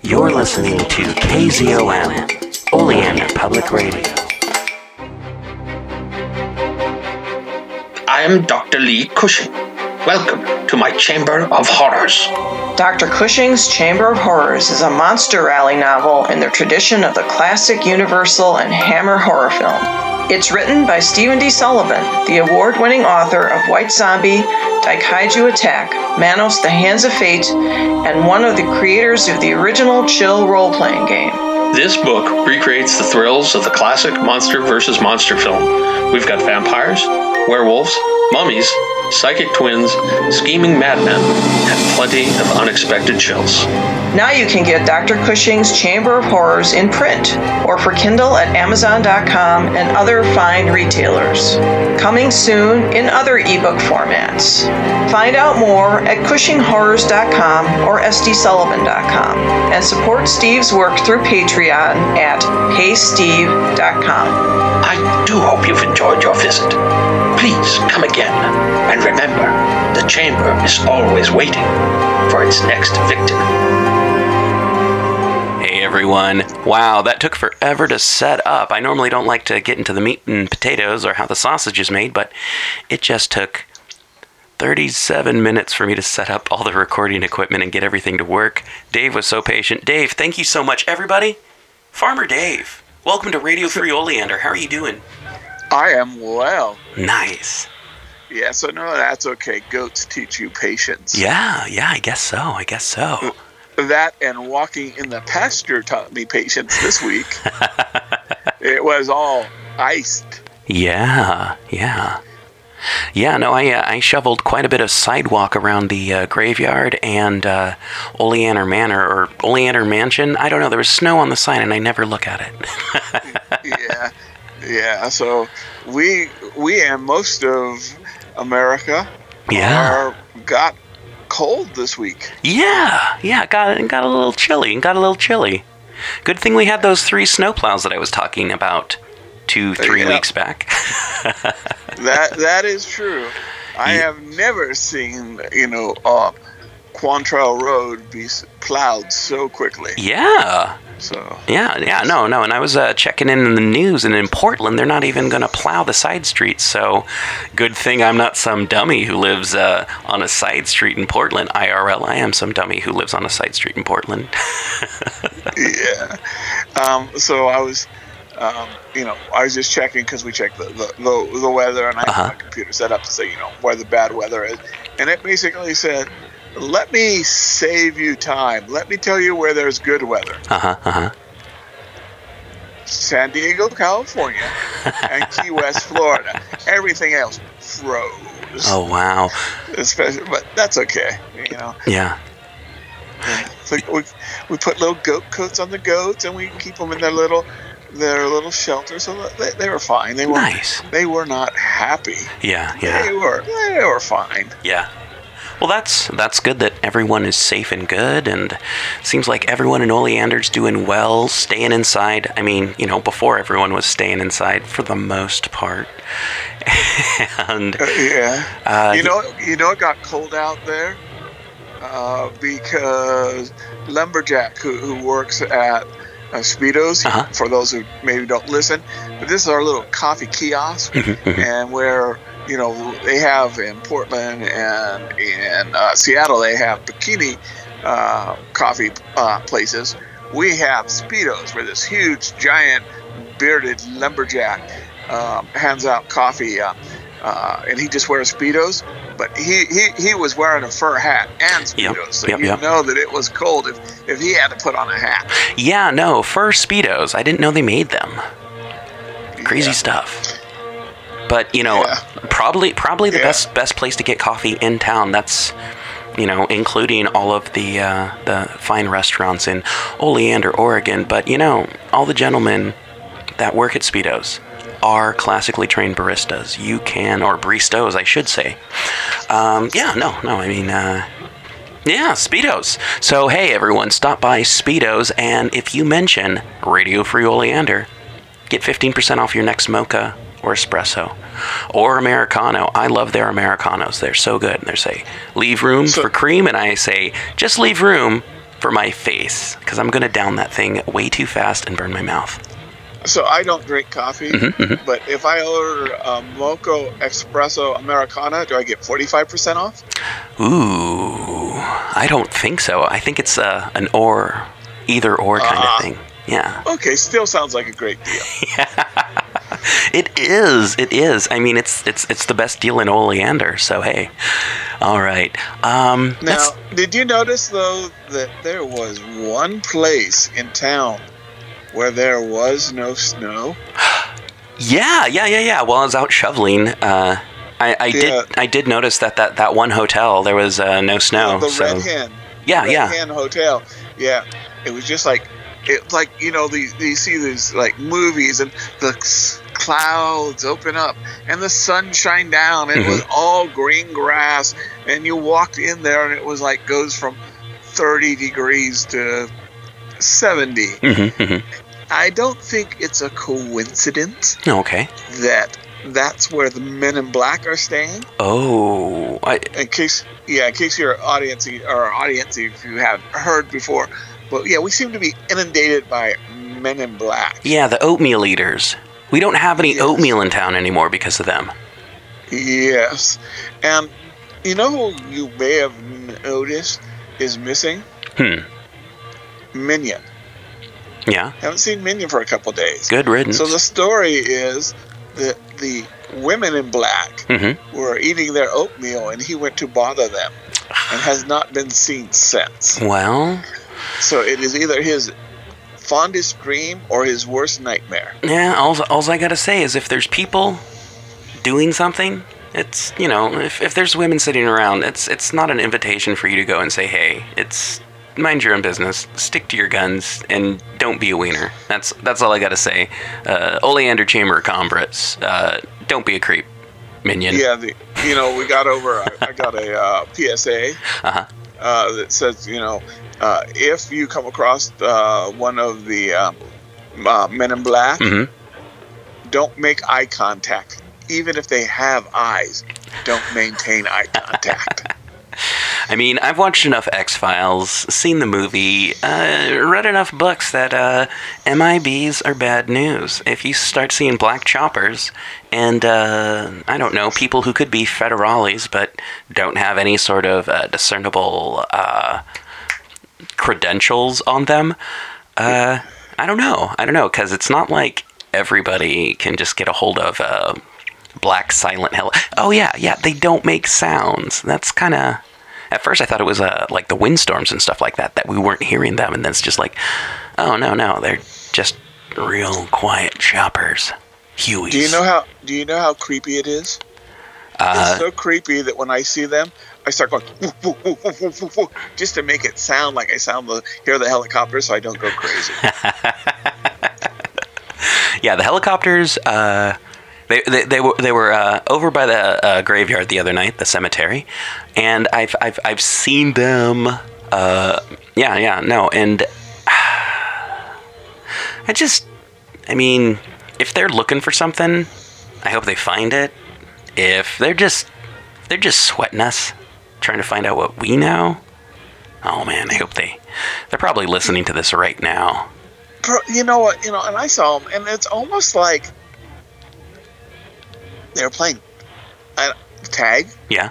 You're listening to KZOM, Oleander Public Radio. I am Dr. Lee Cushing. Welcome to my Chamber of Horrors. Dr. Cushing's Chamber of Horrors is a monster rally novel in the tradition of the classic Universal and Hammer horror film. It's written by Stephen D. Sullivan, the award winning author of White Zombie, Daikaiju Attack, Manos the Hands of Fate, and one of the creators of the original Chill role playing game. This book recreates the thrills of the classic monster versus monster film. We've got vampires, werewolves, mummies, psychic twins, scheming madmen, and plenty of unexpected chills. Now you can get Dr. Cushing's Chamber of Horrors in print or for Kindle at Amazon.com and other fine retailers. Coming soon in other ebook formats. Find out more at CushingHorrors.com or SDSullivan.com and support Steve's work through Patreon at PaySteve.com. I do hope you've enjoyed your visit. Please come again, and remember, the chamber is always waiting for its next victim. Hey everyone. Wow, that took forever to set up. I normally don't like to get into the meat and potatoes or how the sausage is made, but it just took 37 minutes for me to set up all the recording equipment and get everything to work. Dave was so patient. Dave, thank you so much. Everybody, Farmer Dave, welcome to Radio Free Oleander. How are you doing? I am well. Nice. Yeah, so no, that's okay. Goats teach you patience. Yeah, yeah, I guess so. I guess so. That and walking in the pasture taught me patience this week. it was all iced. Yeah, yeah. Yeah, no, I uh, I shoveled quite a bit of sidewalk around the uh, graveyard and uh, Oleander Manor or Oleander Mansion. I don't know. There was snow on the sign, and I never look at it. yeah, yeah. So we we and most of America Yeah. are got cold this week. yeah, yeah. Got got a little chilly. and Got a little chilly. Good thing we had those three snowplows that I was talking about two, three Yeah. weeks back. That that is true. I Yeah. have never seen you know uh, Quantrell Road be plowed so quickly. yeah, So Yeah, yeah, no, no. And I was uh, checking in, in the news, and in Portland, they're not even going to plow the side streets. So, good thing I'm not some dummy who lives uh, on a side street in Portland. IRL, I am some dummy who lives on a side street in Portland. yeah. Um, so I was, um, you know, I was just checking because we check the, the, the, the weather, and I Uh-huh. have my computer set up to say, you know, where the bad weather is. And it basically said, let me save you time. Let me tell you where there's good weather. Uh huh, uh huh. San Diego, California, and Key West, Florida. Everything else froze. Oh, wow. Especially, but that's okay. You know, Yeah. Like we, we put little goat coats on the goats, and we keep them in their little their little shelter, so they, they were fine. They were Nice. they were not happy. Yeah, yeah. They were they were fine. yeah. Well, that's that's good that everyone is safe and good, and seems like everyone in Oleander's doing well, staying inside. I mean, you know, before everyone was staying inside for the most part, and Uh, yeah. Uh, you know you know it got cold out there uh, because lumberjack who, who works at uh, Speedos. Uh-huh. For those who maybe don't listen, but this is our little coffee kiosk. and where you know they have in Portland and in uh, Seattle they have bikini uh, coffee uh, places. We have Speedos, where this huge, giant, bearded lumberjack um, hands out coffee, uh, uh, and he just wears Speedos. But he, he, he was wearing a fur hat and Yep, Speedos, so yep, you yep. know that it was cold if, if he had to put on a hat. Yeah, no, fur speedos. I didn't know they made them. Crazy Yeah. stuff. But you know, Yeah. probably probably the Yeah. best best place to get coffee in town. That's you know, including all of the uh, the fine restaurants in Oleander, Oregon. But you know, all the gentlemen that work at Speedos are classically trained baristas. You can, or baristas, I should say. Um, yeah, no, no. I mean, uh, yeah, Speedos. So, hey, everyone, stop by Speedos, and if you mention Radio Free Oleander, get 15% off your next mocha or espresso or Americano. I love their Americanos. They're so good. And they say, leave room So- for cream, and I say, just leave room for my face because I'm gonna down that thing way too fast and burn my mouth. So I don't drink coffee, Mhm, but if I order a mocha espresso americana, do I get 45% off? Ooh, I don't think so. I think it's uh, an or, either or kind Ah. of thing. Yeah. Okay, still sounds like a great deal. yeah. It is. It is. I mean, it's it's it's the best deal in Oleander. So hey, all right. Um, Now, did you notice though that there was one place in town where there was no snow? yeah, yeah, yeah, yeah. While I was out shoveling, uh, I, I Yeah. did I did notice that that, that one hotel there was uh, no snow. the so Red Hen. yeah, Red yeah. Hen Hotel. Yeah, it was just like it like you know the you see these like movies and the clouds open up and the sun shine down and it was Mm-hmm. all green grass and you walked in there and it was like goes from 30 degrees to 70. hmm hmm I don't think it's a coincidence Okay. that that's where the men in black are staying. Oh, I, in case yeah in case your audience or audience if you haven't heard before but yeah we seem to be inundated by men in black yeah, the oatmeal eaters. We don't have any Yes. oatmeal in town anymore because of them. yes and you know who you may have noticed is missing Hmm. minion Yeah. haven't seen minion for a couple days Good riddance. so the story is that the women in black hmm were eating their oatmeal and he went to bother them and has not been seen since Well, So it is either his fondest dream or his worst nightmare. yeah. All all I gotta say is if there's people doing something, it's you know if, if there's women sitting around, it's it's not an invitation for you to go and say, hey, it's mind your own business, stick to your guns, and don't be a wiener. That's that's all I gotta say. Uh, Oleander Chamber of Commerce, uh, don't be a creep, minion. Yeah, the, you know, we got over. I, I got a uh, PSA Uh-huh. Uh, that says, you know, uh, if you come across uh, one of the um, uh, men in black, hmm don't make eye contact. Even if they have eyes, don't maintain eye contact. I mean, I've watched enough X Files, seen the movie, uh, read enough books that uh, MIBs are bad news. If you start seeing black choppers and, uh, I don't know, people who could be federales but don't have any sort of uh, discernible uh, credentials on them, uh, I don't know. I don't know, because it's not like everybody can just get a hold of black silent hell. Oh, yeah, yeah, they don't make sounds. That's kind of. At first, I thought it was uh, like the windstorms and stuff like that that we weren't hearing them, and then it's just like, oh no, no, they're just real quiet choppers. Hueys. do you know how? Do you know how creepy it is? Uh, it's so creepy that when I see them, I start going "Woo, woo, woo, woo, woo, woo, woo," just to make it sound like I sound the hear the helicopter, so I don't go crazy. yeah, the helicopters. Uh, they, they, were they were uh, over by the uh, graveyard the other night, the cemetery, and I've I've I've seen them. Uh, yeah, yeah, no, and I just, I mean, if they're looking for something, I hope they find it. If they're just they're just sweating us, trying to find out what we know. Oh man, I hope they they're probably listening to this right now. You know what? You know, and I saw them, and it's almost like they were playing uh, tag. Yeah.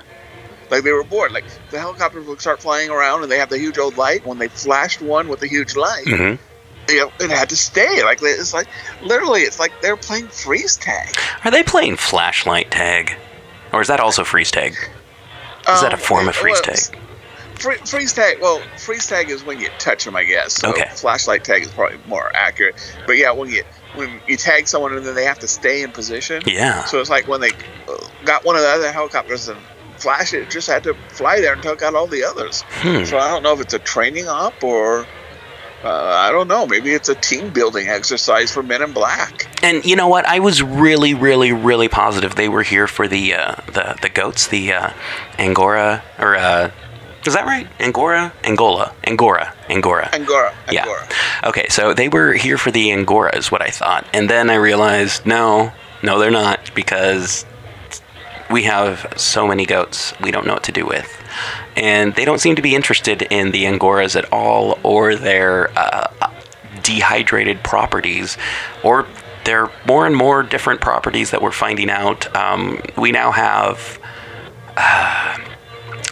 Like they were bored. Like the helicopters would start flying around, and they have the huge old light. When they flashed one with the huge light, hmm you know, it had to stay. Like it's like literally, it's like they're playing freeze tag. Are they playing flashlight tag? Or is that also freeze tag? Is that a Um, form of freeze tag? Free, freeze tag. Well, freeze tag is when you touch them, I guess. So Okay. Flashlight tag is probably more accurate. But yeah, when you when you tag someone and then they have to stay in position. Yeah. So it's like when they uh, got one of the other helicopters and flashed it, it just had to fly there and took out all the others. Hmm. So I don't know if it's a training op or uh, I don't know. Maybe it's a team building exercise for Men in Black. And you know what? I was really, really, really positive they were here for the uh, the the goats, the uh, Angora or uh, is that right? Angora, Angola, Angora, Angora. Angora. Yeah. Angora. Okay, so they were here for the Angora, is what I thought, and then I realized no, no, they're not because we have so many goats we don't know what to do with. and they don't seem to be interested in the angoras at all or their uh, dehydrated properties or their more and more different properties that we're finding out. Um, we now have uh,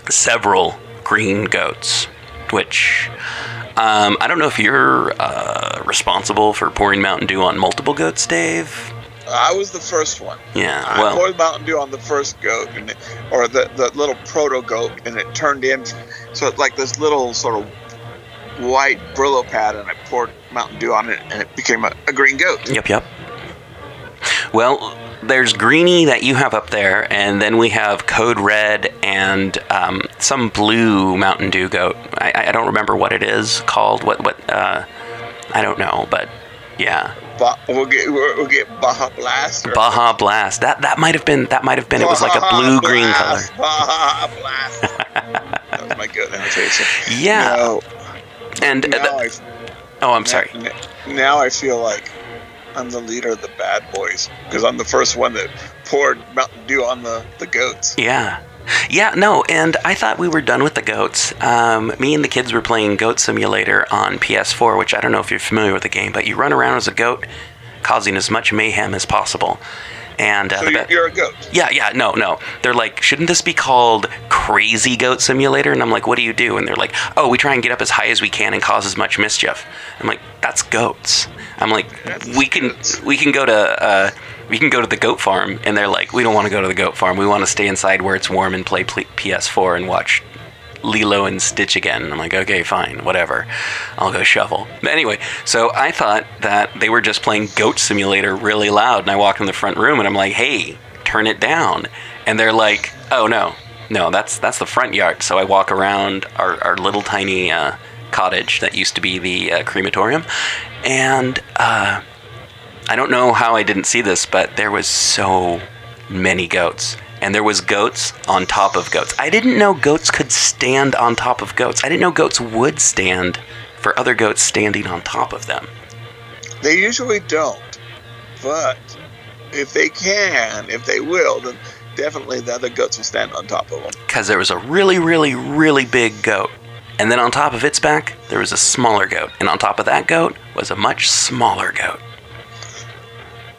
several green goats, which um, I don't know if you're uh, responsible for pouring Mountain Dew on multiple goats, Dave. I was the first one. Yeah, I poured Mountain Dew on the first goat, and it, or the, the little proto goat, and it turned into so it's like this little sort of white Brillo pad, and I poured Mountain Dew on it, and it became a, a green goat. Yep, yep. Well, there's greeny that you have up there, and then we have Code Red and um, some blue Mountain Dew goat. I, I don't remember what it is called. What what? Uh, I don't know, but yeah, Ba- we'll get we'll, get Baja Blast. Baja Blast. That that might have been that might have been. It was like a blue green color. Baja Blast. that was my goat imitation. Yeah, No, and uh, now the- I oh, I'm sorry. N- n- Now I feel like I'm the leader of the bad boys because I'm the first one that poured Mountain Dew on the, the goats. Yeah. Yeah, no, and I thought we were done with the goats. Um, me and the kids were playing Goat Simulator on PS4, which I don't know if you're familiar with the game, but you run around as a goat, causing as much mayhem as possible. And uh, So you're, be- you're a goat. yeah, yeah, no, no. They're like, shouldn't this be called Crazy Goat Simulator? And I'm like, what do you do? And they're like, oh, we try and get up as high as we can and cause as much mischief. I'm like, that's goats. I'm like, That's we can goats. we can go to uh, we can go to the goat farm, and they're like, we don't want to go to the goat farm. We want to stay inside where it's warm and play PS4 and watch Lilo and Stitch again. I'm like, okay, fine, whatever. I'll go shovel. But anyway, so I thought that they were just playing Goat Simulator really loud, and I walk in the front room and I'm like, hey, turn it down. And they're like, oh no, no, that's that's the front yard. So I walk around our, our little tiny uh, cottage that used to be the uh, crematorium, and uh, I don't know how I didn't see this, but there was so many goats. And there was goats on top of goats. I didn't know goats could stand on top of goats. I didn't know goats would stand for other goats standing on top of them. They usually don't, but if they can, if they will, then definitely the other goats will stand on top of them. Because there was a really, really, really big goat. And then on top of its back, there was a smaller goat. And on top of that goat was a much smaller goat.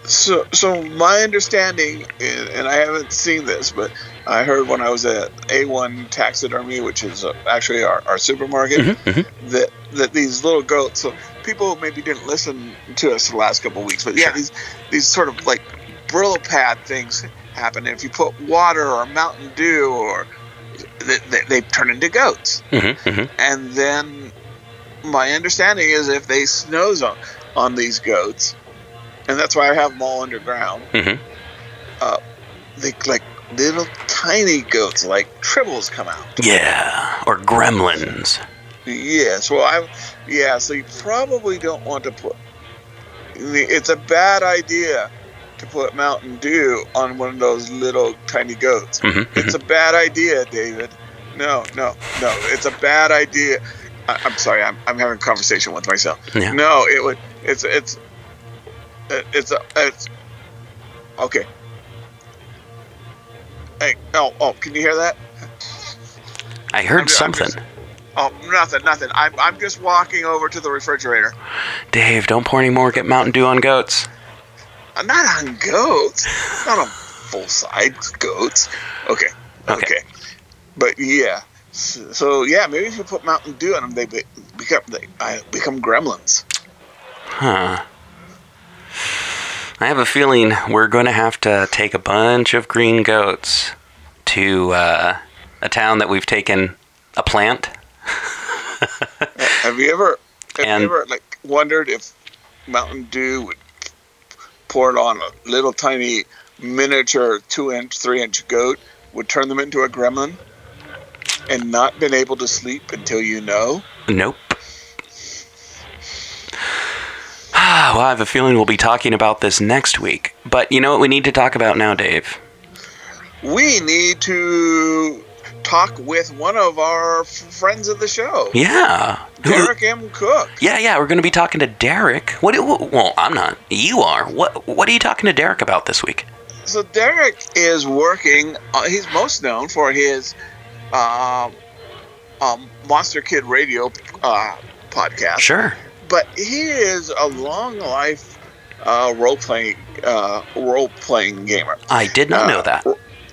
So, so my understanding, and and I haven't seen this, but I heard when I was at A1 Taxidermy, which is uh, actually our, our supermarket, Mm-hmm, that that these little goats. So people maybe didn't listen to us the last couple of weeks, but yeah, these these sort of like Brillo pad things happen. And if you put water or Mountain Dew, or they, they, they turn into goats. Mm-hmm, mm-hmm. And then my understanding is if they snows on on these goats, and that's why I have them all underground. Mhm. Uh, they like little tiny goats, like tribbles, come out. Yeah, or gremlins. Yes, well, I, yeah. So you probably don't want to put. It's a bad idea to put Mountain Dew on one of those little tiny goats. Mhm, It's a bad idea, David. No, no, no. It's a bad idea. I, I'm sorry. I'm, I'm having a conversation with myself. Yeah. No, it would. It's it's it- it's a it's okay. Hey, oh, oh, can you hear that? I heard I'm ju- I'm something. just- Oh, nothing, nothing. I'm, I'm just walking over to the refrigerator. Dave, don't pour any more. Get Mountain Dew on goats. I'm not on goats. Not on full size goats. Okay. Okay. Okay. But yeah. So, so, yeah, maybe if you put Mountain Dew on them, they be, become they I become gremlins. Huh. I have a feeling we're going to have to take a bunch of green goats to uh, a town that we've taken a plant. Have you ever have And- you ever like wondered if Mountain Dew would pour it on a little tiny miniature two inch, three inch goat would turn them into a gremlin and not been able to sleep until you know? Nope. Well, I have a feeling we'll be talking about this next week. But you know what we need to talk about now, Dave? We need to talk with one of our f- friends of the show, Yeah. Derek M. Cook. Yeah, yeah, we're going to be talking to Derek. What? do- Well, I'm not. You are. What? What are you talking to Derek about this week? So Derek is working. Uh, he's most known for his um, um, Monster Kid Radio uh, podcast. Sure. But he is a long life uh, role playing uh, role playing gamer. I did not know Uh, that.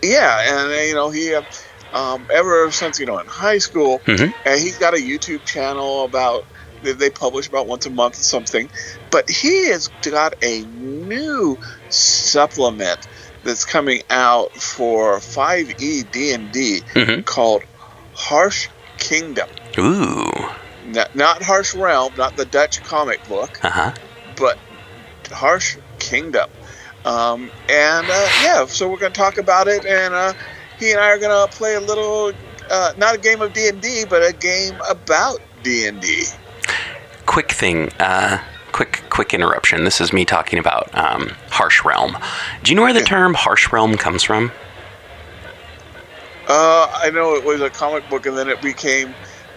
Yeah, and uh, you know he, uh, um, ever since you know in high school, Mhm. and he's got a YouTube channel about they publish about once a month or something. But he has got a new supplement that's coming out for 5e D&D Mhm. called Harsch Kingdom. Ooh. Not, not Harsh Realm, not the Dutch comic book, Uh huh. but Harsch Kingdom. Um, and uh, yeah, so we're going to talk about it, and uh, he and I are going to play a little, uh, not a game of D and D, but a game about D and D. Quick thing. Uh, quick, quick interruption. This is me talking about um, harsh realm. Do you know where the term harsh realm comes from? Uh, I know it was a comic book, and then it became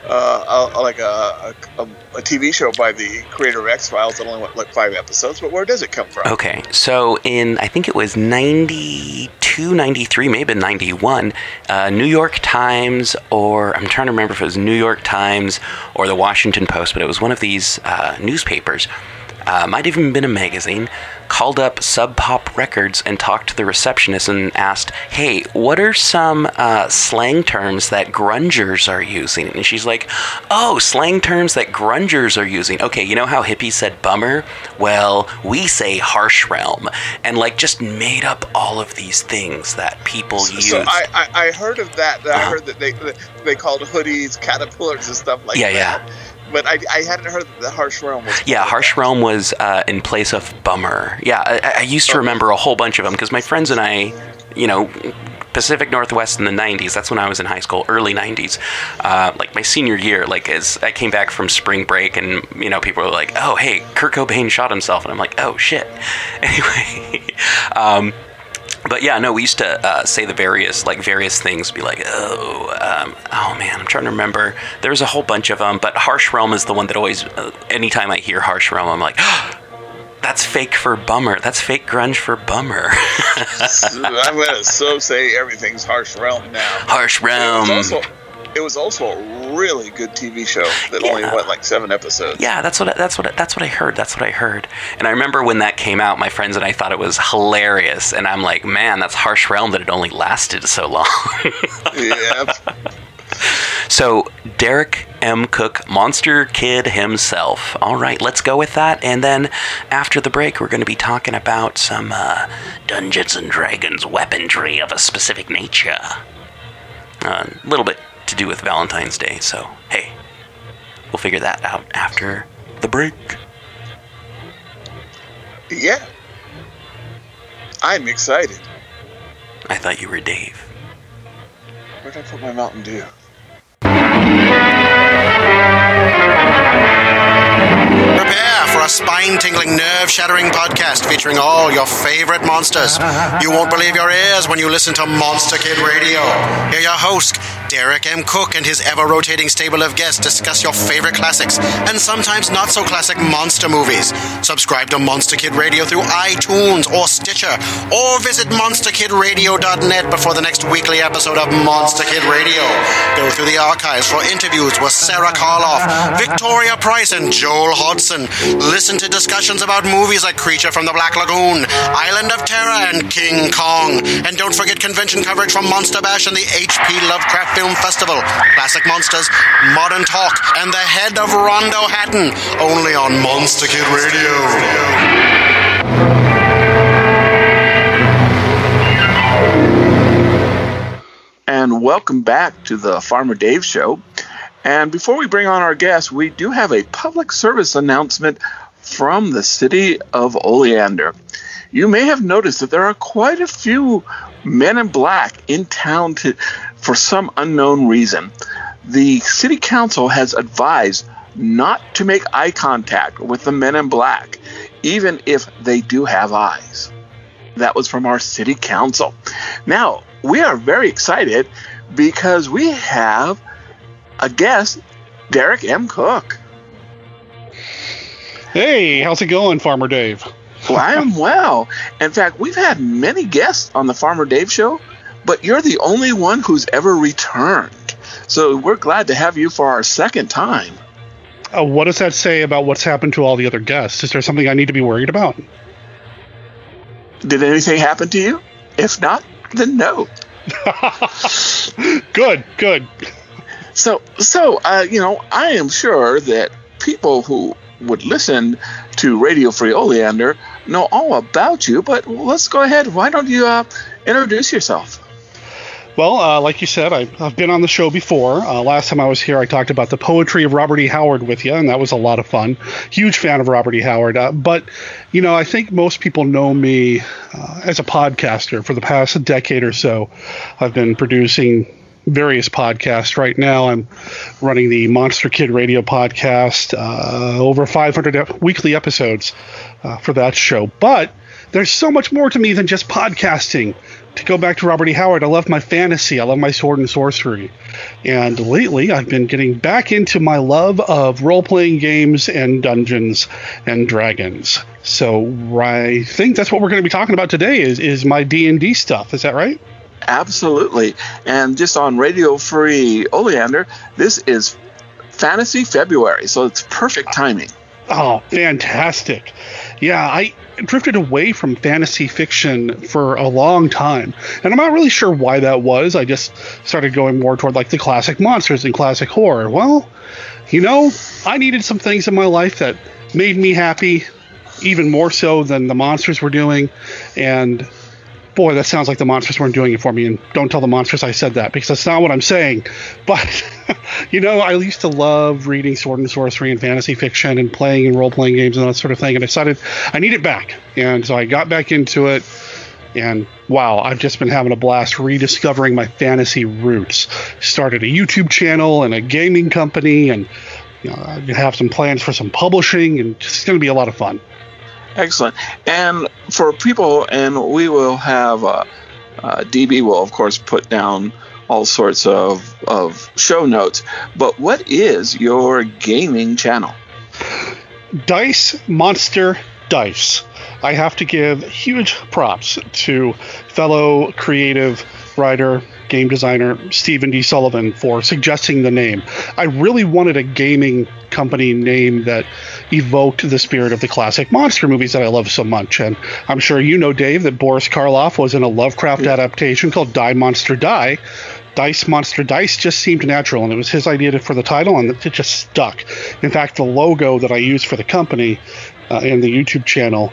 uh, a, like a, a, a TV show by the creator of X Files that only went like five episodes. But where does it come from? Okay, so in I think it was 92, 93, maybe 91, uh, New York Times, or I'm trying to remember if it was New York Times or the Washington Post, but it was one of these uh, newspapers. Uh, might have even been a magazine. Called up Sub Pop Records and talked to the receptionist and asked, "Hey, what are some uh, slang terms that grungers are using?" And she's like, "Oh, slang terms that grungers are using. Okay, you know how hippies said bummer? Well, we say harsh realm, and like just made up all of these things that people use. So I, I, I heard of that. I Uh-huh. heard that they they called hoodies caterpillars and stuff like Yeah, that. yeah. But I, I hadn't heard that the harsh realm was. Yeah, Harsh Realm was uh, in place of Bummer. Yeah, I, I used to remember a whole bunch of them because my friends and I, you know, Pacific Northwest in the 90s, that's when I was in high school, early 90s, uh, like my senior year, like as I came back from spring break and, you know, people were like, oh, hey, Kurt Cobain shot himself. And I'm like, oh, shit. Anyway, um, but yeah, no, we used to uh, say the various like various things. Be like, oh, um, oh man, I'm trying to remember. There's a whole bunch of them, but Harsh Realm is the one that always. Uh, anytime I hear Harsh Realm, I'm like, that's fake for bummer. That's fake grunge for bummer. I'm gonna so say everything's harsh realm now. Harsh was Realm. It was also a really good TV show that only went like seven episodes. Yeah, that's what I, that's what I- that's what I heard. That's what I heard. And I remember when that came out, my friends and I thought it was hilarious. And I'm like, man, that's Harsh Realm that it only lasted so long. yeah. So, Derek M. Cook, Monster Kid himself. All right, let's go with that. And then after the break, we're going to be talking about some uh, Dungeons and Dragons weaponry of a specific nature. A little bit to do with Valentine's Day, so hey, we'll figure that out after the break. Yeah. I'm excited. I thought you were Dave. Where'd I put my Mountain Dew? Prepare for a spine tingling, nerve shattering podcast featuring all your favorite monsters. You won't believe your ears when you listen to Monster Kid Radio. Hear your host, Derek M. Cook, and his ever rotating stable of guests discuss your favorite classics and sometimes not so classic monster movies. Subscribe to Monster Kid Radio through iTunes or Stitcher, or visit monsterkidradio.net before the next weekly episode of Monster Kid Radio. Go through the archives for interviews with Sarah Karloff, Victoria Price, and Joel Hodgson. Listen to discussions about movies like Creature from the Black Lagoon, Island of Terror, and King Kong. And don't forget convention coverage from Monster Bash and the H.P. Lovecraft Film Festival, Classic Monsters, Modern Talk, and the head of Rondo Hatton, only on Monster Kid Radio. And welcome back to the Farmer Dave Show. And before we bring on our guest, we do have a public service announcement from the city of Oleander. You may have noticed that there are quite a few men in black in town to, for some unknown reason. The city council has advised not to make eye contact with the men in black, even if they do have eyes. That was from our city council. Now, we are very excited because we have a guest, Derek M. Cook. Hey, how's it going, Farmer Dave? Well, I am well. In fact, we've had many guests on the Farmer Dave show, but you're the only one who's ever returned. So we're glad to have you for our second time. Uh, what does that say about what's happened to all the other guests? Is there something I need to be worried about? Did anything happen to you? If not, then no. good, good. So, so uh, you know, I am sure that people who would listen to Radio Free Oleander know all about you. But let's go ahead. Why don't you uh, introduce yourself? Well, uh, like you said, I, have been on the show before. Uh, last time I was here, I talked about the poetry of Robert E. Howard with you, and that was a lot of fun. Huge fan of Robert E. Howard. Uh, but, you know, I think most people know me uh, as a podcaster for the past decade or so. I've been producing various podcasts. Right now, I'm running the Monster Kid Radio podcast, uh, over 500 weekly episodes uh, for that show. But there's so much more to me than just podcasting to go back to Robert E. Howard, I love my fantasy. I love my sword and sorcery. And lately, I've been getting back into my love of role playing games and Dungeons and Dragons. So I think that's what we're going to be talking about today is, is my D&D stuff. Is that right? Absolutely. And just on Radio Free Oleander, this is Fantasy February. So it's perfect timing. Oh, fantastic. Yeah, I drifted away from fantasy fiction for a long time. And I'm not really sure why that was. I just started going more toward like the classic monsters and classic horror. Well, you know, I needed some things in my life that made me happy, even more so than the monsters were doing. And boy, that sounds like the monsters weren't doing it for me. And don't tell the monsters I said that because that's not what I'm saying. But, you know, I used to love reading sword and sorcery and fantasy fiction and playing and role playing games and that sort of thing. And I decided I need it back. And so I got back into it. And wow, I've just been having a blast rediscovering my fantasy roots. Started a YouTube channel and a gaming company, and you know, I have some plans for some publishing, and it's going to be a lot of fun. Excellent. And for people, and we will have uh, uh, DB will of course put down all sorts of of show notes. But what is your gaming channel? Dice Monster Dice. I have to give huge props to fellow creative writer, game designer Stephen D. Sullivan for suggesting the name. I really wanted a gaming company name that evoked the spirit of the classic monster movies that I love so much. And I'm sure you know, Dave, that Boris Karloff was in a Lovecraft yeah. adaptation called Die Monster Die. Dice Monster Dice just seemed natural, and it was his idea for the title, and it just stuck. In fact, the logo that I use for the company uh, and the YouTube channel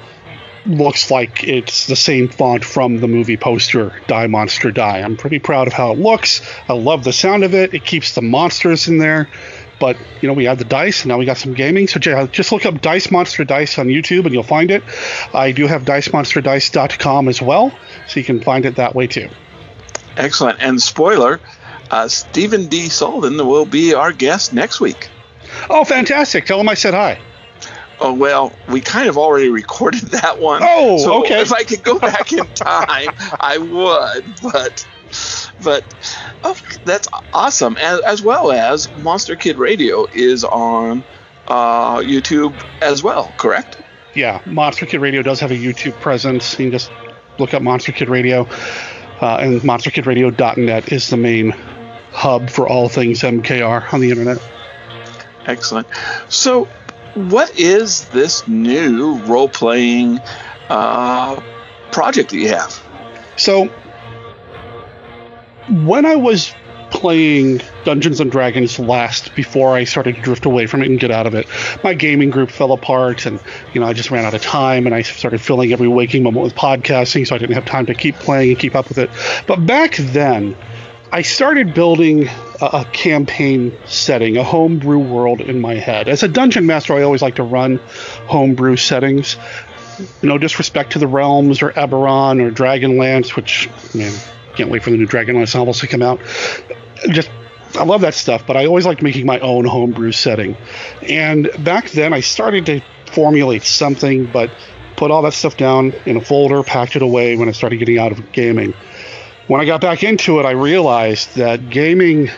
looks like it's the same font from the movie poster Die Monster Die. I'm pretty proud of how it looks. I love the sound of it. It keeps the monsters in there. But you know, we have the dice, and now we got some gaming. So just look up Dice Monster Dice on YouTube, and you'll find it. I do have DiceMonsterDice.com as well, so you can find it that way too. Excellent. And spoiler, uh, Stephen D. Sullivan will be our guest next week. Oh, fantastic! Tell him I said hi. Oh well, we kind of already recorded that one. Oh, so okay. If I could go back in time, I would. But but oh, that's awesome. As, as, well as Monster Kid Radio is on uh, YouTube as well, correct? Yeah, Monster Kid Radio does have a YouTube presence. You can just look up Monster Kid Radio, uh, and MonsterKidRadio.net is the main hub for all things MKR on the internet. Excellent. So, what is this new role playing uh, project that you have? So, when I was playing Dungeons and Dragons last before I started to drift away from it and get out of it. My gaming group fell apart and you know I just ran out of time and I started filling every waking moment with podcasting so I didn't have time to keep playing and keep up with it. But back then I started building a, campaign setting, a homebrew world in my head. As a dungeon master I always like to run homebrew settings. No disrespect to the realms or Eberron or Dragonlance, which man, can't wait for the new Dragonlance novels to come out. Just I love that stuff, but I always liked making my own homebrew setting. And back then, I started to formulate something, but put all that stuff down in a folder, packed it away when I started getting out of gaming. When I got back into it, I realized that gaming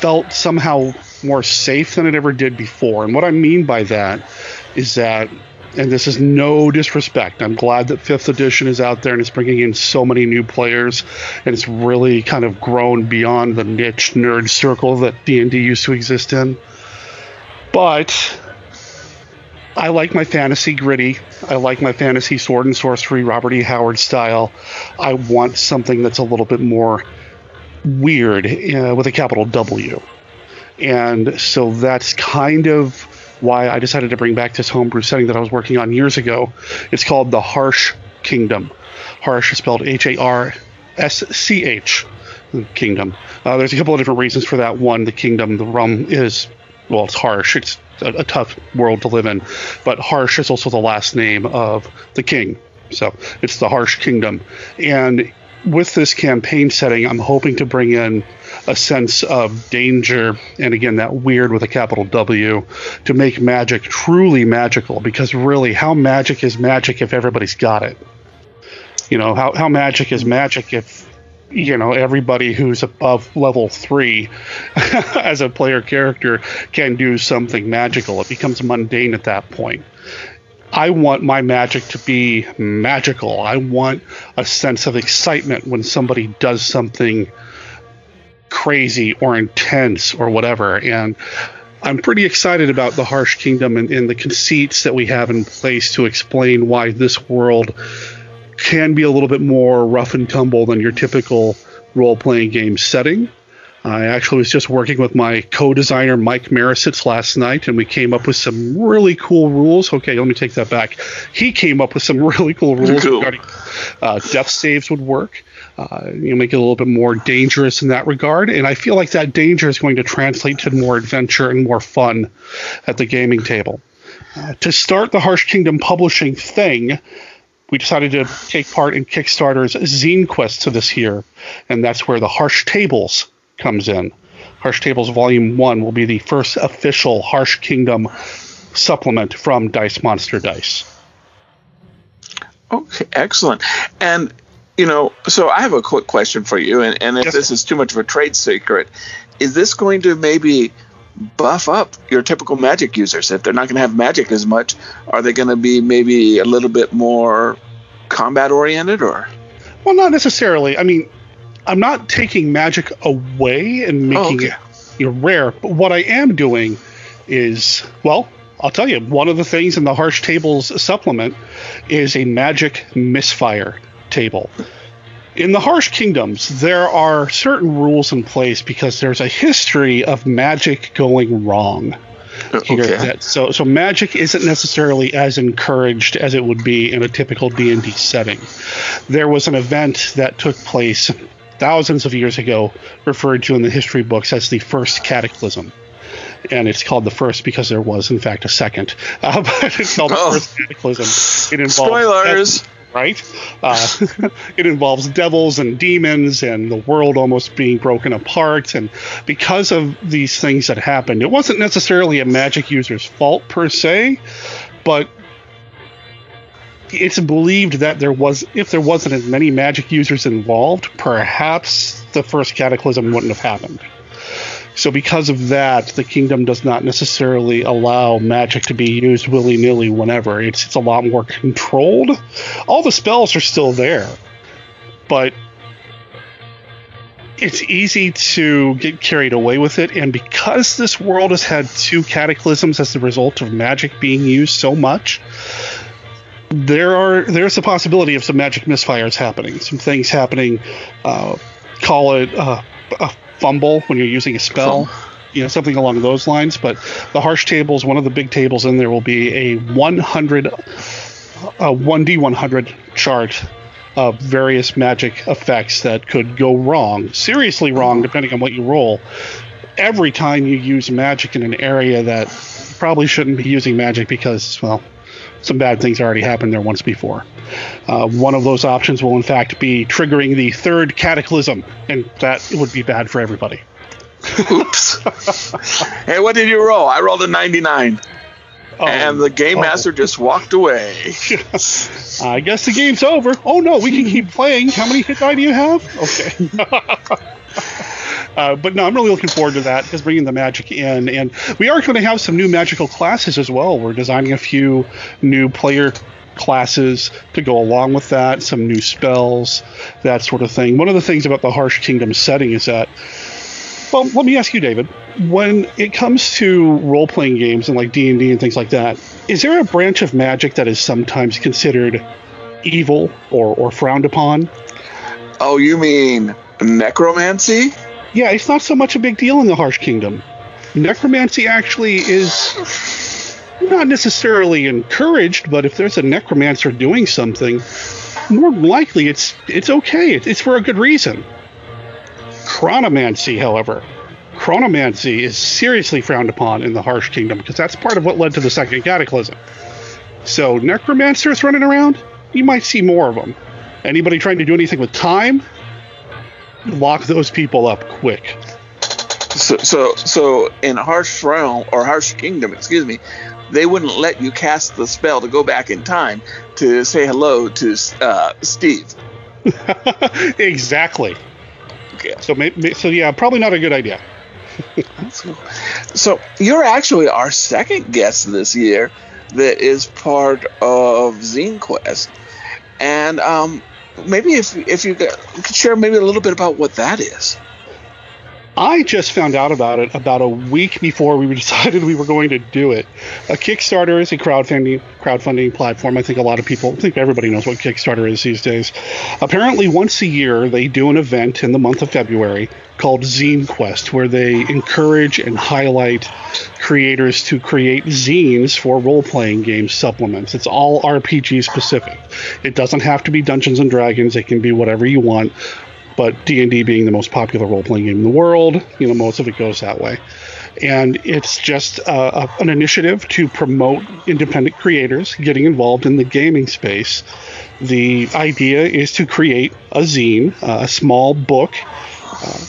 felt somehow more safe than it ever did before. And what I mean by that is that and this is no disrespect. I'm glad that fifth edition is out there and it's bringing in so many new players, and it's really kind of grown beyond the niche nerd circle that D&D used to exist in. But I like my fantasy gritty. I like my fantasy sword and sorcery, Robert E. Howard style. I want something that's a little bit more weird uh, with a capital W. And so that's kind of why I decided to bring back this homebrew setting that I was working on years ago. It's called the Harsch Kingdom. Harsch is spelled H A R S C H Kingdom. Uh, there's a couple of different reasons for that. One, the kingdom, the rum is, well, it's harsh. It's a, a tough world to live in. But Harsch is also the last name of the king. So it's the Harsch Kingdom. And with this campaign setting, I'm hoping to bring in a sense of danger and again that weird with a capital W to make magic truly magical because really how magic is magic if everybody's got it? You know how, how magic is magic if you know everybody who's above level three as a player character can do something magical. It becomes mundane at that point I want my magic to be magical. I want a sense of excitement when somebody does something crazy or intense or whatever. And I'm pretty excited about the Harsch Kingdom and, and, the conceits that we have in place to explain why this world can be a little bit more rough and tumble than your typical role playing game setting. I actually was just working with my co-designer Mike Marisitz last night, and we came up with some really cool rules. Okay, let me take that back. He came up with some really cool rules cool. regarding uh, death saves would work. Uh, you know, make it a little bit more dangerous in that regard. And I feel like that danger is going to translate to more adventure and more fun at the gaming table. Uh, to start the Harsch Kingdom publishing thing, we decided to take part in Kickstarter's Zine Quest to this year, and that's where the Harsch Tables comes in. Harsch Tables Volume 1 will be the first official Harsch Kingdom supplement from Dice Monster Dice. Okay, excellent. And you know, so I have a quick question for you, and, and if yes. this is too much of a trade secret, is this going to maybe buff up your typical magic users? If they're not going to have magic as much, are they going to be maybe a little bit more combat oriented, or? Well, not necessarily. I mean, I'm not taking magic away and oh, making oh, okay. it you know, rare, but what I am doing is, well, I'll tell you, one of the things in the Harsch Tables supplement is a magic misfire table. In the Harsch Kingdoms, there are certain rules in place because there's a history of magic going wrong. Uh, Here, okay. that, so, so magic isn't necessarily as encouraged as it would be in a typical D and D setting. There was an event that took place thousands of years ago, referred to in the history books as the first cataclysm and it's called the first because there was in fact a second. Uh, but it's called oh. the first cataclysm. It involves spoilers right? Uh, it involves devils and demons and the world almost being broken apart. And because of these things that happened, it wasn't necessarily a magic user's fault per se, but it's believed that there was, if there wasn't as many magic users involved, perhaps the first cataclysm wouldn't have happened. So, because of that, the kingdom does not necessarily allow magic to be used willy nilly whenever. It's, it's a lot more controlled. All the spells are still there, but it's easy to get carried away with it. And because this world has had two cataclysms as the result of magic being used so much, there are there's a possibility of some magic misfires happening, some things happening. Uh, call it uh, a fumble when you're using a spell, you know, something along those lines. But the Harsch tables, one of the big tables in there will be a 100, a 1d100 chart of various magic effects that could go wrong, seriously wrong, depending on what you roll. Every time you use magic in an area that probably shouldn't be using magic because, well, some bad things already happened there once before. Uh, one of those options will, in fact, be triggering the third cataclysm, and that would be bad for everybody. Oops. hey, what did you roll? I rolled a 99. Oh, and the game oh. master just walked away. I guess the game's over. Oh no, we can keep playing. How many hit die do you have? Okay. Uh, but no, I'm really looking forward to that because bringing the magic in, and we are going to have some new magical classes as well. We're designing a few new player classes to go along with that, some new spells, that sort of thing. One of the things about the Harsch Kingdom setting is that, well, let me ask you, David, when it comes to role-playing games and like D&D and things like that, is there a branch of magic that is sometimes considered evil or, or frowned upon? Oh, you mean necromancy? Yeah, it's not so much a big deal in the Harsch Kingdom. Necromancy actually is not necessarily encouraged, but if there's a necromancer doing something, more likely it's it's okay. It's, for a good reason. Chronomancy, however, chronomancy is seriously frowned upon in the Harsch Kingdom because that's part of what led to the Second Cataclysm. So necromancers running around, you might see more of them. Anybody trying to do anything with time, lock those people up quick. So, so, so in Harsh Realm or Harsch Kingdom, excuse me, they wouldn't let you cast the spell to go back in time to say hello to uh, Steve. exactly. Okay. So, so yeah, probably not a good idea. so you're actually our second guest this year that is part of Zine Quest, and um, maybe if if you could share maybe a little bit about what that is. I just found out about it about a week before we decided we were going to do it. A Kickstarter is a crowdfunding crowdfunding platform. I think a lot of people, I think everybody knows what Kickstarter is these days. Apparently, once a year they do an event in the month of February called Zine Quest, where they encourage and highlight creators to create zines for role-playing game supplements. It's all RPG specific. It doesn't have to be Dungeons and Dragons. It can be whatever you want but D&D being the most popular role-playing game in the world, you know, most of it goes that way. And it's just uh, an initiative to promote independent creators getting involved in the gaming space. The idea is to create a zine, uh, a small book, uh,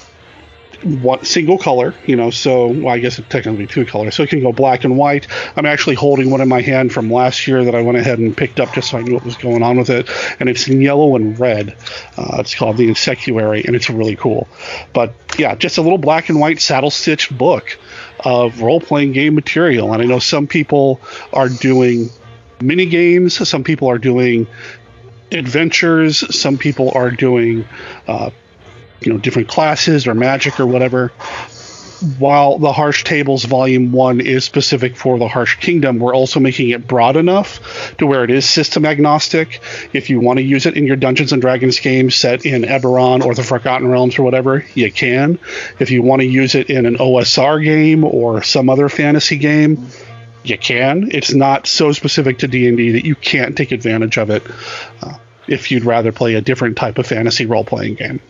one single color, you know, so well, I guess it technically two colors, so it can go black and white. I'm actually holding one in my hand from last year that I went ahead and picked up just so I knew what was going on with it, and it's in yellow and red. Uh, it's called the Insecuary, and it's really cool. But yeah, just a little black and white saddle stitched book of role playing game material, and I know some people are doing mini games, some people are doing adventures, some people are doing uh, you know different classes or magic or whatever. While the Harsch tables volume 1 is specific for the Harsch kingdom we're also making it broad enough to where it is system agnostic. If you want to use it in your dungeons and dragons game set in eberron or the forgotten realms or whatever you can. If you want to use it in an osr game or some other fantasy game you can. It's not so specific to d&d that you can't take advantage of it uh, if you'd rather play a different type of fantasy role-playing game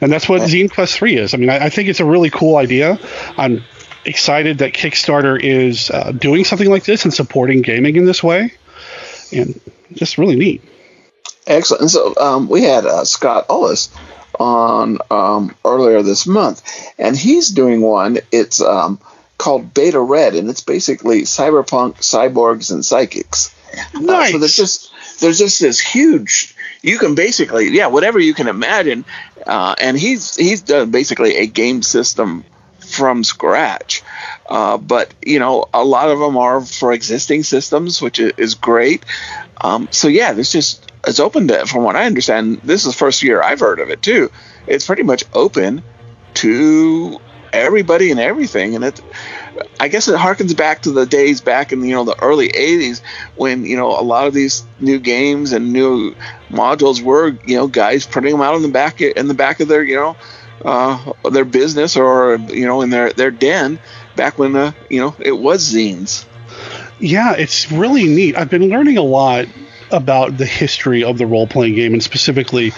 and that's what Zine Quest 3 is. I mean, I, I, think it's a really cool idea. I'm excited that Kickstarter is uh, doing something like this and supporting gaming in this way. And just really neat. Excellent. And so um, we had uh, Scott Ullis on um, earlier this month, and he's doing one. It's um, called Beta Red, and it's basically cyberpunk, cyborgs, and psychics. Nice. Uh, so there's just there's just this huge you can basically yeah whatever you can imagine uh, and he's he's done basically a game system from scratch. Uh, but you know a lot of them are for existing systems which is great. Um, so yeah this just it's open to from what i understand this is the first year i've heard of it too. It's pretty much open to everybody and everything and it I guess it harkens back to the days back in you know the early '80s when you know a lot of these new games and new modules were you know guys putting them out in the back in the back of their you know uh, their business or you know in their their den back when uh, you know it was zines. Yeah, it's really neat. I've been learning a lot about the history of the role playing game and specifically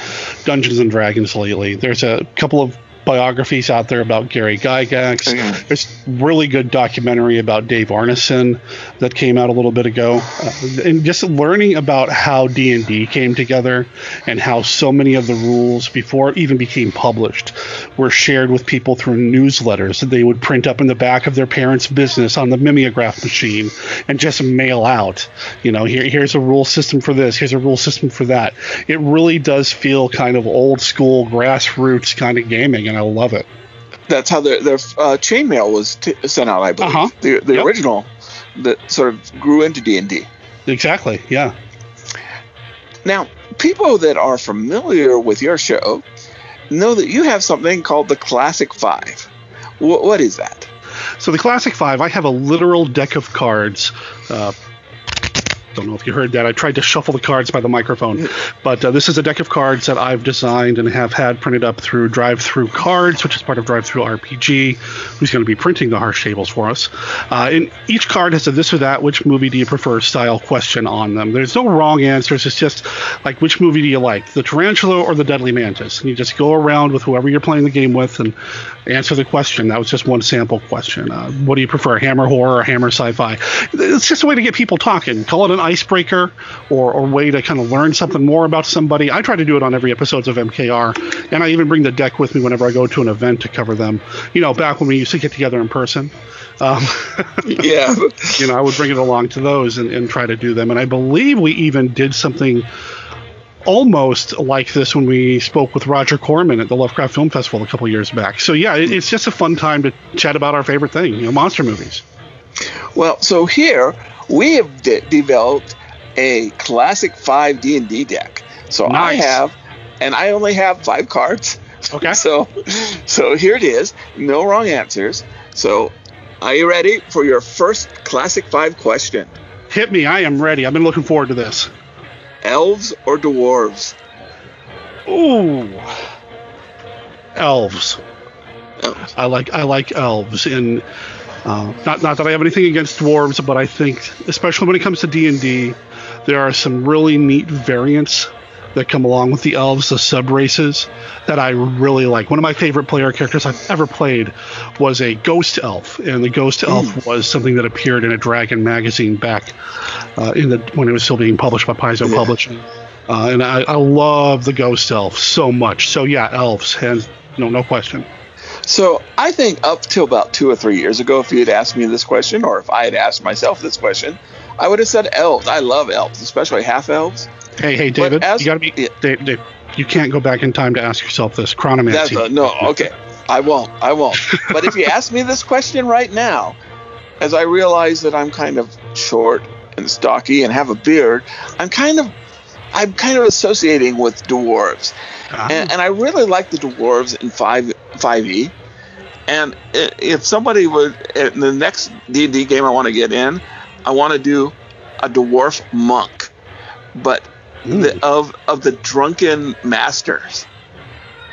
Dungeons and Dragons lately. There's a couple of biographies out there about Gary Gygax. Okay. There's really good documentary about Dave Arneson that came out a little bit ago, uh, and just learning about how D and D came together and how so many of the rules before it even became published were shared with people through newsletters that they would print up in the back of their parents' business on the mimeograph machine and just mail out. You know, here here's a rule system for this, here's a rule system for that. It really does feel kind of old school grassroots kind of gaming, and I love it. That's how their their uh, chainmail was t- sent out. I believe Uh-huh. the the Yep. original that sort of grew into D and D. Exactly. Yeah. Now, people that are familiar with your show know that you have something called the Classic Five. Wh- what is that? So the Classic Five, I have a literal deck of cards. Uh, don't know if you heard that. I tried to shuffle the cards by the microphone, but uh, this is a deck of cards that I've designed and have had printed up through Drive Through Cards, which is part of Drive Through RPG, who's going to be printing the Harsch Tables for us. Uh, and each card has a this or that, which movie do you prefer style question on them. There's no wrong answers. It's just like which movie do you like, the Tarantula or the Deadly Mantis? And you just go around with whoever you're playing the game with and answer the question. That was just one sample question. Uh, what do you prefer, hammer horror or hammer sci-fi? It's just a way to get people talking. Call it an icebreaker or, or way to kind of learn something more about somebody. I try to do it on every episodes of MKR, and I even bring the deck with me whenever I go to an event to cover them. You know, back when we used to get together in person. Um, Yeah. you know, I would bring it along to those and, and try to do them. And I believe we even did something almost like this when we spoke with Roger Corman at the Lovecraft Film Festival a couple years back. So yeah, it, it's just a fun time to chat about our favorite thing, you know, monster movies. Well, so here we have de- developed a classic five D and D deck. So I have, and I only have five cards. Okay. So, so here it is. No wrong answers. So, are you ready for your first classic five question? Hit me, I am ready. I've been looking forward to this. Elves or dwarves? Ooh, elves. Elves. I like I like elves, and uh, not not that I have anything against dwarves, but I think, especially when it comes to D and D, there are some really neat variants that come along with the elves, the sub races that I really like. One of my favorite player characters I've ever played was a ghost elf, and the ghost elf was something that appeared in a Dragon magazine back uh, in the when it was still being published by Paizo Publishing. Uh, and I, I love the ghost elf so much. So yeah, elves, hands no no question. So I think up till about two or three years ago, if you had asked me this question, or if I had asked myself this question, I would have said elves. I love elves, especially half elves. Hey, hey, David, as- you gotta be. yeah. Dave, Dave, you can't go back in time to ask yourself this. Chronomancy. A, no, okay. I won't. I won't. But if you ask me this question right now, as I realize that I'm kind of short and stocky and have a beard, I'm kind of I'm kind of associating with dwarves. Ah. And, and I really like the dwarves in 5 5e. And if somebody would in the next D&D game I want to get in, I want to do a dwarf monk. But the, of of the drunken masters.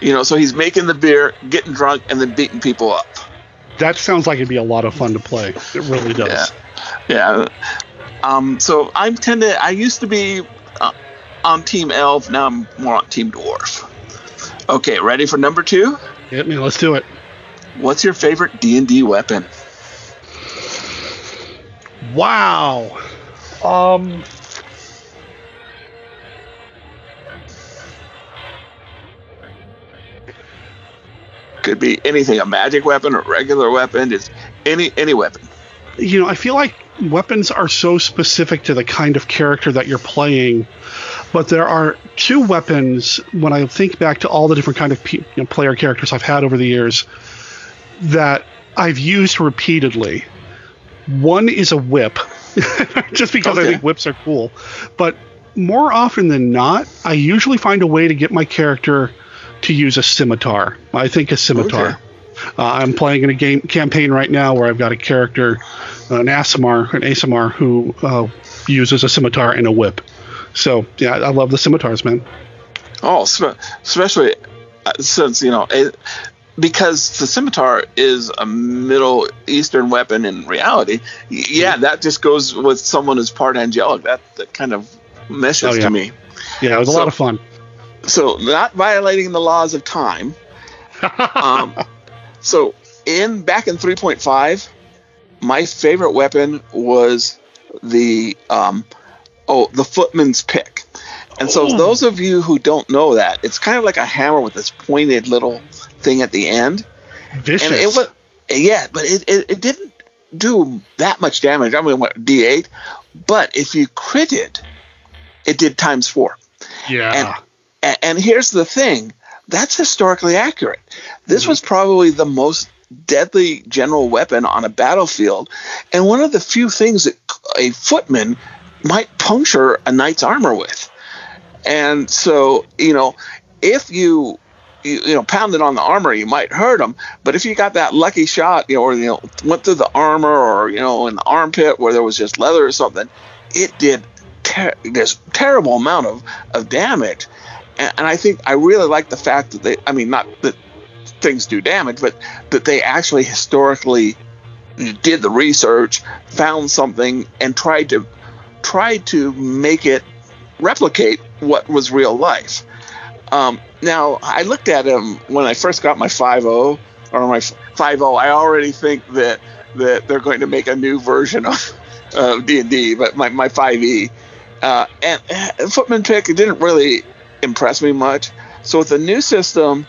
You know, so he's making the beer, getting drunk, and then beating people up. that sounds like it'd be a lot of fun to play. It really does. Yeah. Um. So I'm tend to. I used to be uh, on Team Elf. Now I'm more on Team Dwarf. Okay, ready for number two? Hit me. Let's do it. What's your favorite D and D weapon? Wow. Um. Could be anything, a magic weapon, a regular weapon, it's any any weapon. You know, I feel like weapons are so specific to the kind of character that you're playing, but there are two weapons when I think back to all the different kind of pe- you know, player characters I've had over the years that I've used repeatedly. One is a whip, just because I think whips are cool. But more often than not, I usually find a way to get my character to use a scimitar. I think a scimitar. Okay. Uh, I'm playing in a game campaign right now where I've got a character, an Aasimar, an Aasimar, who uh, uses a scimitar and a whip. So yeah, I love the scimitars, man. Oh, spe- especially uh, since you know it, because the scimitar is a Middle Eastern weapon in reality. Yeah, that just goes with someone who's part angelic. That that kind of meshes Oh, yeah. to me. Yeah, it was a lot of fun. So not violating the laws of time. um, so in back in 3.5, my favorite weapon was the um, oh the footman's pick. And so Oh. those of you who don't know that, it's kind of like a hammer with this pointed little thing at the end. Vicious. And it was yeah, but it, it, it didn't do that much damage. I mean, what D8, but if you critted, it it did times four. yeah. And, and here's the thing that's historically accurate. This mm-hmm. was probably the most deadly general weapon on a battlefield, and one of the few things that a footman might puncture a knight's armor with. And so, you know, if you you, you know pounded on the armor, you might hurt them. But if you got that lucky shot, you know, or you know went through the armor, or you know in the armpit where there was just leather or something, it did ter- this terrible amount of of damage. And, I think I really like the fact that they, I mean, not that things do damage, but that they actually historically did the research, found something, and tried to tried to make it replicate what was real life. Um, now, I looked at him when I first got my 5.0 or my 5.0. I already think that that they're going to make a new version of D&D, but my, my 5e. Uh, and Footman Pick didn't really impress me much. So with the new system,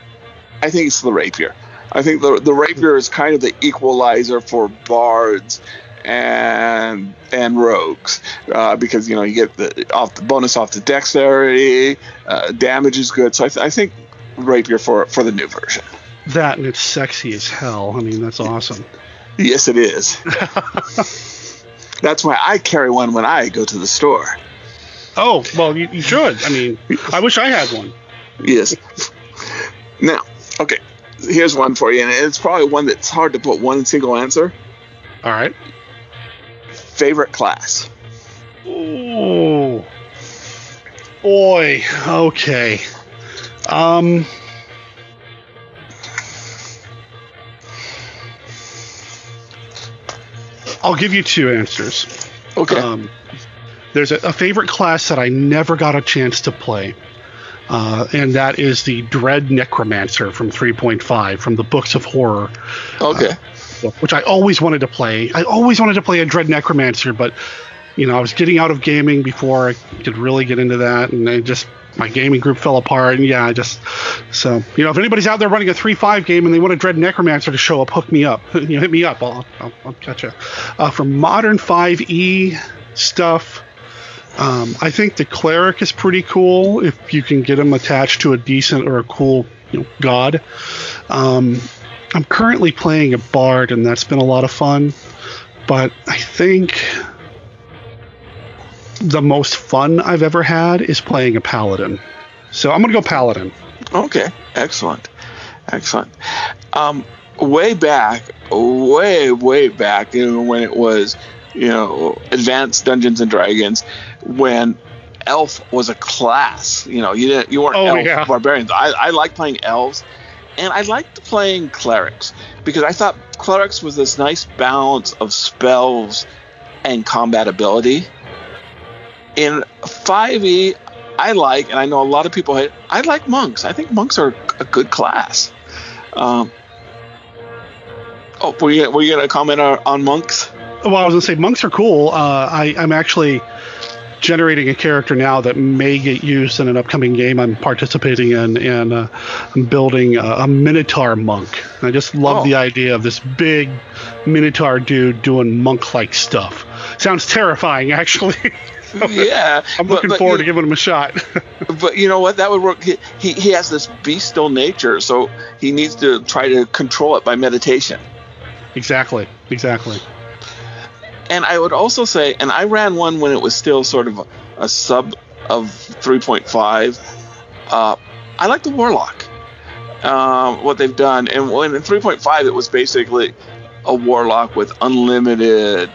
I think it's the rapier. I think the the rapier is kind of the equalizer for bards and and rogues uh, because you know you get the off the bonus off the dexterity, uh, damage is good. So I, th- I think rapier for for the new version. That and it's sexy as hell. I mean that's awesome. yes, it is. that's why I carry one when I go to the store. Oh well, you, you should. I mean, I wish I had one. Yes. Now, okay, here's one for you, and it's probably one that's hard to put one single answer. All right favorite class? Ooh. Boy. Okay. Um. I'll give you two answers. Okay. Um, there's a, a, favorite class that I never got a chance to play, uh, and that is the Dread Necromancer from 3.5 from the Books of Horror. Okay. Uh, which I always wanted to play. I always wanted to play a Dread Necromancer, but you know, I was getting out of gaming before I could really get into that, and I just my gaming group fell apart. And yeah, I just so you know, if anybody's out there running a three five game and they want a Dread Necromancer to show up, hook me up. you know, hit me up. I'll I'll, I'll catch you. Uh, from modern five E stuff. Um, I think the cleric is pretty cool if you can get him attached to a decent or a cool you know, god. Um, I'm currently playing a bard, and that's been a lot of fun. But I think the most fun I've ever had is playing a paladin. So I'm going to go paladin. Okay, excellent, excellent. Um, way back, way way back, you know, when it was, you know, advanced Dungeons and Dragons, when elf was a class. You know, you didn't, you weren't oh, elf yeah. barbarians. I, I like playing elves and I liked playing clerics because I thought clerics was this nice balance of spells and combat ability. In 5e, I like, and I know a lot of people hate, I like monks. I think monks are a good class. Um, oh, were you, were you going to comment on, on monks? Well, I was going to say monks are cool. Uh, I, I'm actually generating a character now that may get used in an upcoming game I'm participating in, and uh, I'm building a, a, Minotaur monk. I just love oh. the idea of this big Minotaur dude doing monk-like stuff. Sounds terrifying, actually. yeah, I'm looking but, but forward to giving him a shot. but you know what? That would work. He, he he has this bestial nature, so he needs to try to control it by meditation. Exactly. Exactly and I would also say, and I ran one when it was still sort of a, a sub of 3.5. Uh, I like the Warlock, um, what they've done. And when in 3.5, it was basically a Warlock with unlimited,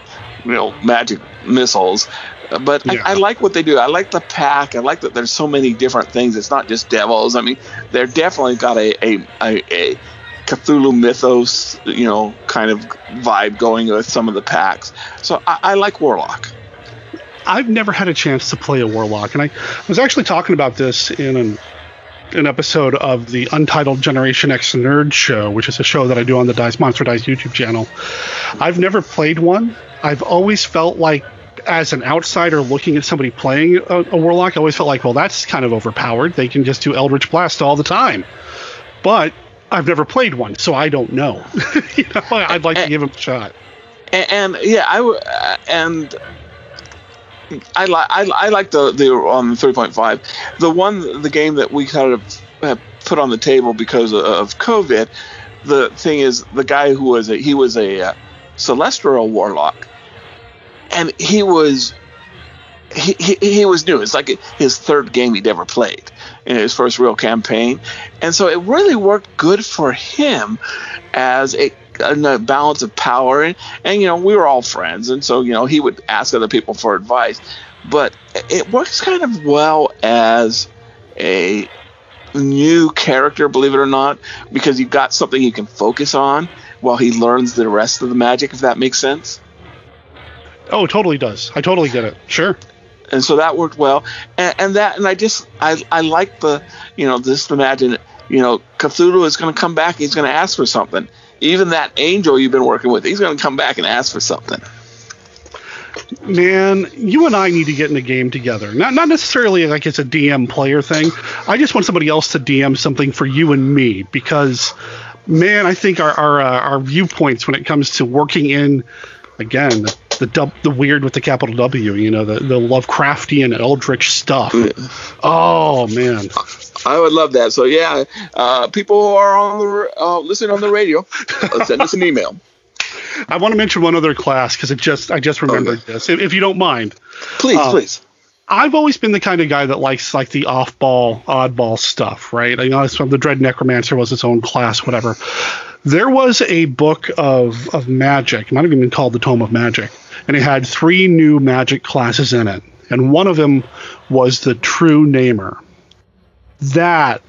you know, magic missiles. But yeah. I, I, like what they do. I like the pack. I like that there's so many different things. It's not just devils. I mean, they're definitely got a, a, a, a Cthulhu mythos, you know, kind of vibe going with some of the packs. So I, I like Warlock. I've never had a chance to play a Warlock, and I was actually talking about this in an an episode of the Untitled Generation X Nerd Show, which is a show that I do on the Dice Monster Dice YouTube channel. I've never played one. I've always felt like, as an outsider looking at somebody playing a, a Warlock, I always felt like, well, that's kind of overpowered. They can just do Eldritch Blast all the time. But I've never played one, so I don't know. you know I'd like and, to give him a shot. And, and yeah, I uh, and I like I, I like the the on um, three point five. The one the game that we kind of put on the table because of, of COVID. The thing is, the guy who was a, he was a uh, celestial warlock, and he was he, he, he was new. It's like his third game he'd ever played in his first real campaign, and so it really worked good for him as a, balance of power. And, and you know we were all friends, and so you know he would ask other people for advice, but it works kind of well as a new character, believe it or not, because you've got something you can focus on while he learns the rest of the magic. If that makes sense. Oh, totally does. I totally get it. Sure and so that worked well. And, and that, and I just, I, I like the, you know, just imagine, you know, Cthulhu is going to come back. He's going to ask for something. Even that angel you've been working with, he's going to come back and ask for something. Man, you and I need to get in a game together. Not not necessarily like it's a DM player thing. I just want somebody else to DM something for you and me because, man, I think our our, uh, our viewpoints when it comes to working in again the dub, the weird with the capital W, you know, the, the Lovecraftian eldritch stuff. Oh man. I would love that. So yeah, uh, people who are on the uh, listening on the radio, uh, send us an email. I want to mention one other class because it just I just remembered okay. this. If, if, you don't mind, please, uh, please. I've always been the kind of guy that likes like the off-ball, oddball stuff, right? I know the Dread Necromancer was its own class, whatever. There was a book of of magic, might have even been called the Tome of Magic, and it had three new magic classes in it, and one of them was the True Namer. That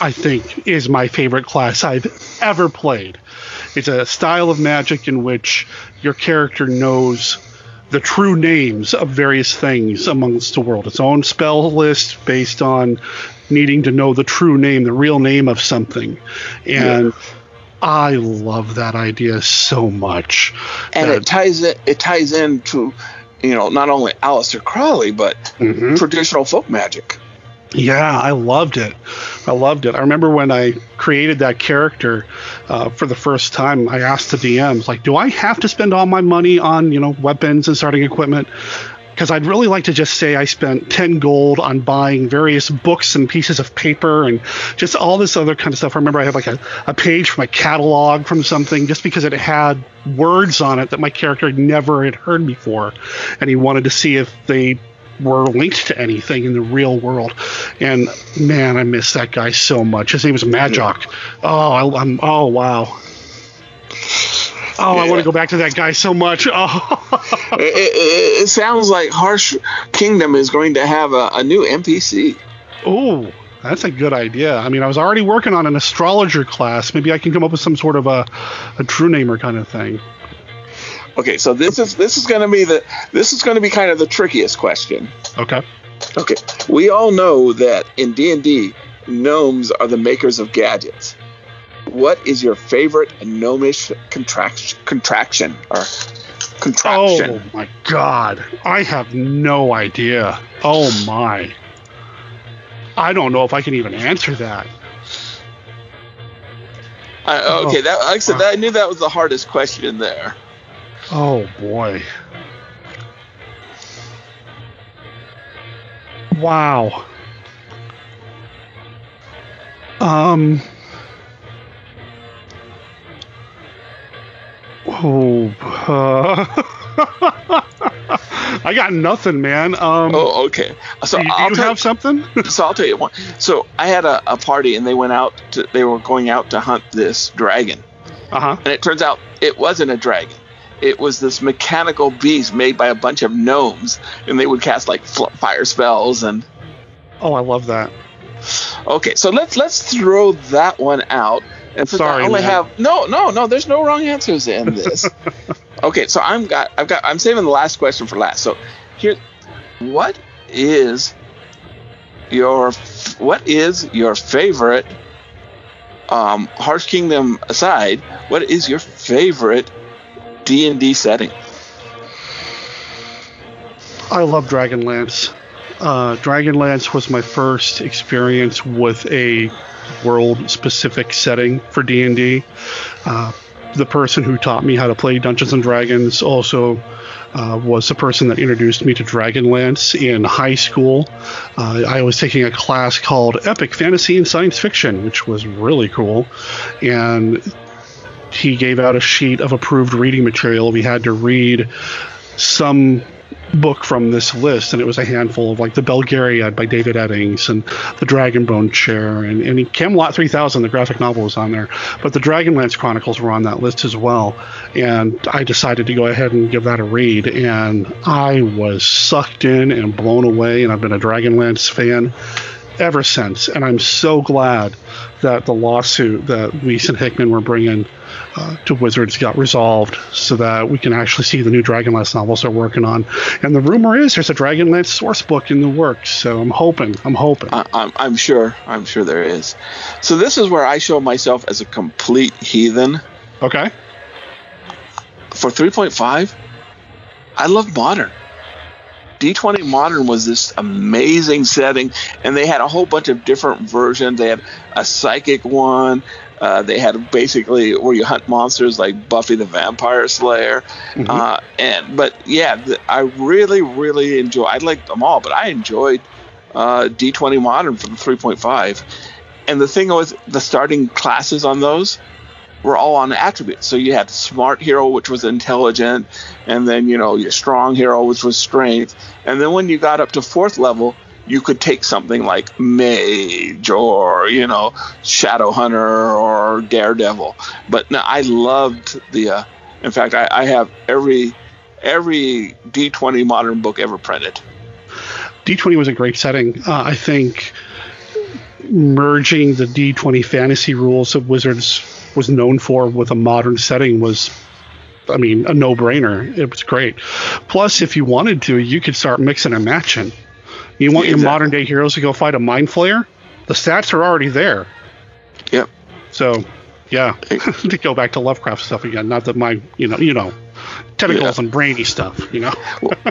I think is my favorite class I've ever played. It's a style of magic in which your character knows the true names of various things amongst the world. Its own spell list based on needing to know the true name, the real name of something. And yeah. I love that idea so much. And it ties it it ties into you know not only Aleister Crowley but mm-hmm. traditional folk magic. Yeah, I loved it. I loved it. I remember when I created that character uh, for the first time, I asked the DMs, like, do I have to spend all my money on, you know, weapons and starting equipment? Because I'd really like to just say I spent 10 gold on buying various books and pieces of paper and just all this other kind of stuff. I remember I had like a, a page from a catalog from something just because it had words on it that my character never had heard before. And he wanted to see if they were linked to anything in the real world. And man, I miss that guy so much. His name was Majok. Oh, I, am oh wow. Oh, yeah. I want to go back to that guy so much. Oh. it, it, it, sounds like Harsch Kingdom is going to have a, a new NPC. Oh, that's a good idea. I mean, I was already working on an astrologer class. Maybe I can come up with some sort of a, a true namer kind of thing. Okay, so this is this is going to be the this is going to be kind of the trickiest question. Okay. Okay. We all know that in D and D, gnomes are the makers of gadgets what is your favorite gnomish contraction contraction or contraction? Oh my god, I have no idea. Oh my. I don't know if I can even answer that. Uh, okay, that like I said, that, I knew that was the hardest question there. Oh boy. Wow. Um Oh, uh, I got nothing, man. Um, oh, okay. So do you, do you have something? so I'll tell you one. So I had a, a, party, and they went out. To, they were going out to hunt this dragon. Uh huh. And it turns out it wasn't a dragon. It was this mechanical beast made by a bunch of gnomes, and they would cast like fire spells and. Oh, I love that. Okay, so let's let's throw that one out and since Sorry, I only man. have no, no, no. There's no wrong answers in this. okay, so I'm got I've got I'm saving the last question for last. So here, what is your what is your favorite um, Harsch Kingdom aside? What is your favorite D and D setting? I love Dragonlance. Uh, Dragonlance was my first experience with a world specific setting for D&D. Uh, the person who taught me how to play Dungeons and Dragons also uh, was the person that introduced me to Dragonlance in high school. Uh, I was taking a class called Epic Fantasy and Science Fiction, which was really cool. And he gave out a sheet of approved reading material. We had to read some book from this list, and it was a handful of like the Belgariad by David Eddings and the Dragonbone Chair and, and Camelot 3000, the graphic novel was on there, but the Dragonlance Chronicles were on that list as well. And I decided to go ahead and give that a read, and I was sucked in and blown away, and I've been a Dragonlance fan ever since. And I'm so glad that the lawsuit that Weiss and Hickman were bringing uh, to Wizards got resolved so that we can actually see the new Dragonlance novels they're working on. And the rumor is there's a Dragonlance source book in the works. So I'm hoping, I'm hoping. I, I'm, I'm sure, I'm sure there is. So this is where I show myself as a complete heathen. Okay. For 3.5, I love modern. D20 Modern was this amazing setting, and they had a whole bunch of different versions. They had a psychic one. Uh, they had basically where you hunt monsters like Buffy the Vampire Slayer, mm-hmm. uh, and but yeah, the, I really really enjoy. I liked them all, but I enjoyed uh, D20 Modern from 3.5. And the thing was, the starting classes on those were all on attributes. So you had smart hero, which was intelligent, and then you know your strong hero, which was strength, and then when you got up to fourth level, you could take something like mage or you know shadow hunter or daredevil. But no, I loved the. Uh, in fact, I, I have every every D20 modern book ever printed. D20 was a great setting. Uh, I think merging the D20 fantasy rules of Wizards was known for with a modern setting was I mean, a no-brainer. It was great. Plus, if you wanted to, you could start mixing and matching. You want yeah, your modern day heroes to go fight a mind flayer? The stats are already there. Yep. So, yeah, to go back to Lovecraft stuff again. Not that my, you know, you know, tentacles yeah. and brainy stuff. You know.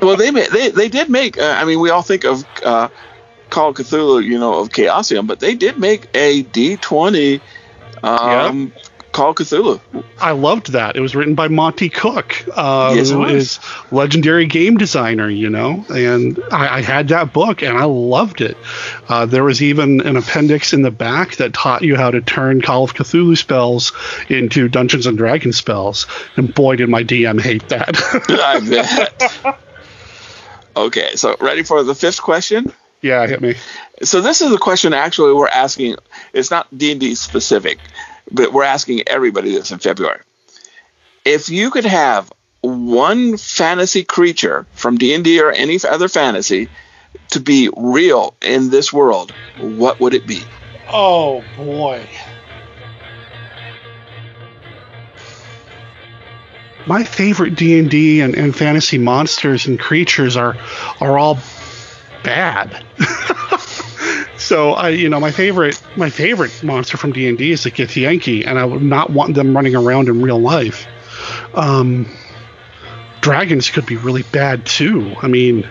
well, they they they did make. Uh, I mean, we all think of uh, Call of Cthulhu, you know, of Chaosium, but they did make a D twenty. Um, yep Call Cthulhu. I loved that. It was written by Monte Cook, uh, yes, who is legendary game designer, you know. And I, I had that book and I loved it. Uh, there was even an appendix in the back that taught you how to turn Call of Cthulhu spells into Dungeons and Dragons spells. And boy, did my DM hate that. I bet. Okay, so ready for the fifth question? Yeah, hit me. So this is a question actually we're asking. It's not D and D specific but we're asking everybody this in February. If you could have one fantasy creature from D&D or any other fantasy to be real in this world, what would it be? Oh boy. My favorite D&D and, and fantasy monsters and creatures are are all bad. So I, you know, my favorite my favorite monster from D and D is the Githyanki, and I would not want them running around in real life. Um, dragons could be really bad too. I mean,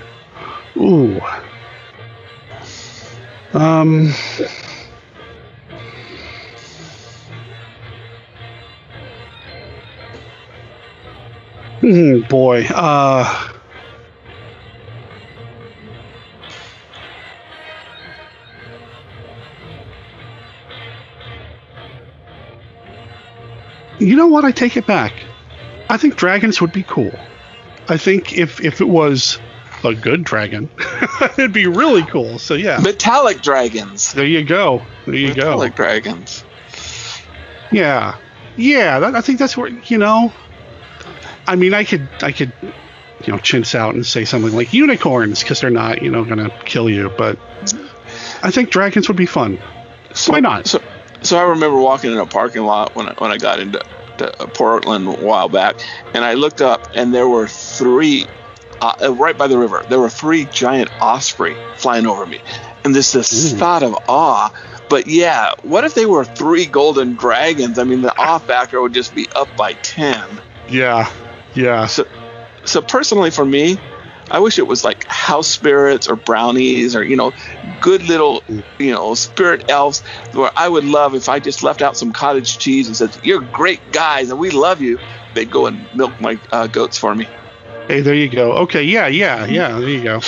ooh. Um. Hmm, boy. Uh. You know what? I take it back. I think dragons would be cool. I think if if it was a good dragon, it'd be really cool. So yeah, metallic dragons. There you go. There you metallic go. Metallic dragons. Yeah, yeah. That, I think that's where you know. I mean, I could I could you know chintz out and say something like unicorns because they're not you know going to kill you, but I think dragons would be fun. So, Why not? So, so I remember walking in a parking lot when I, when I got into Portland a while back, and I looked up, and there were three, uh, uh, right by the river, there were three giant osprey flying over me, and this this thought of awe. But yeah, what if they were three golden dragons? I mean, the awe factor would just be up by ten. Yeah, yeah. So, so personally, for me, I wish it was like house spirits or brownies or you know, good little you know spirit elves. Where I would love if I just left out some cottage cheese and said, "You're great guys and we love you." They'd go and milk my uh, goats for me. Hey, there you go. Okay, yeah, yeah, yeah. There you go.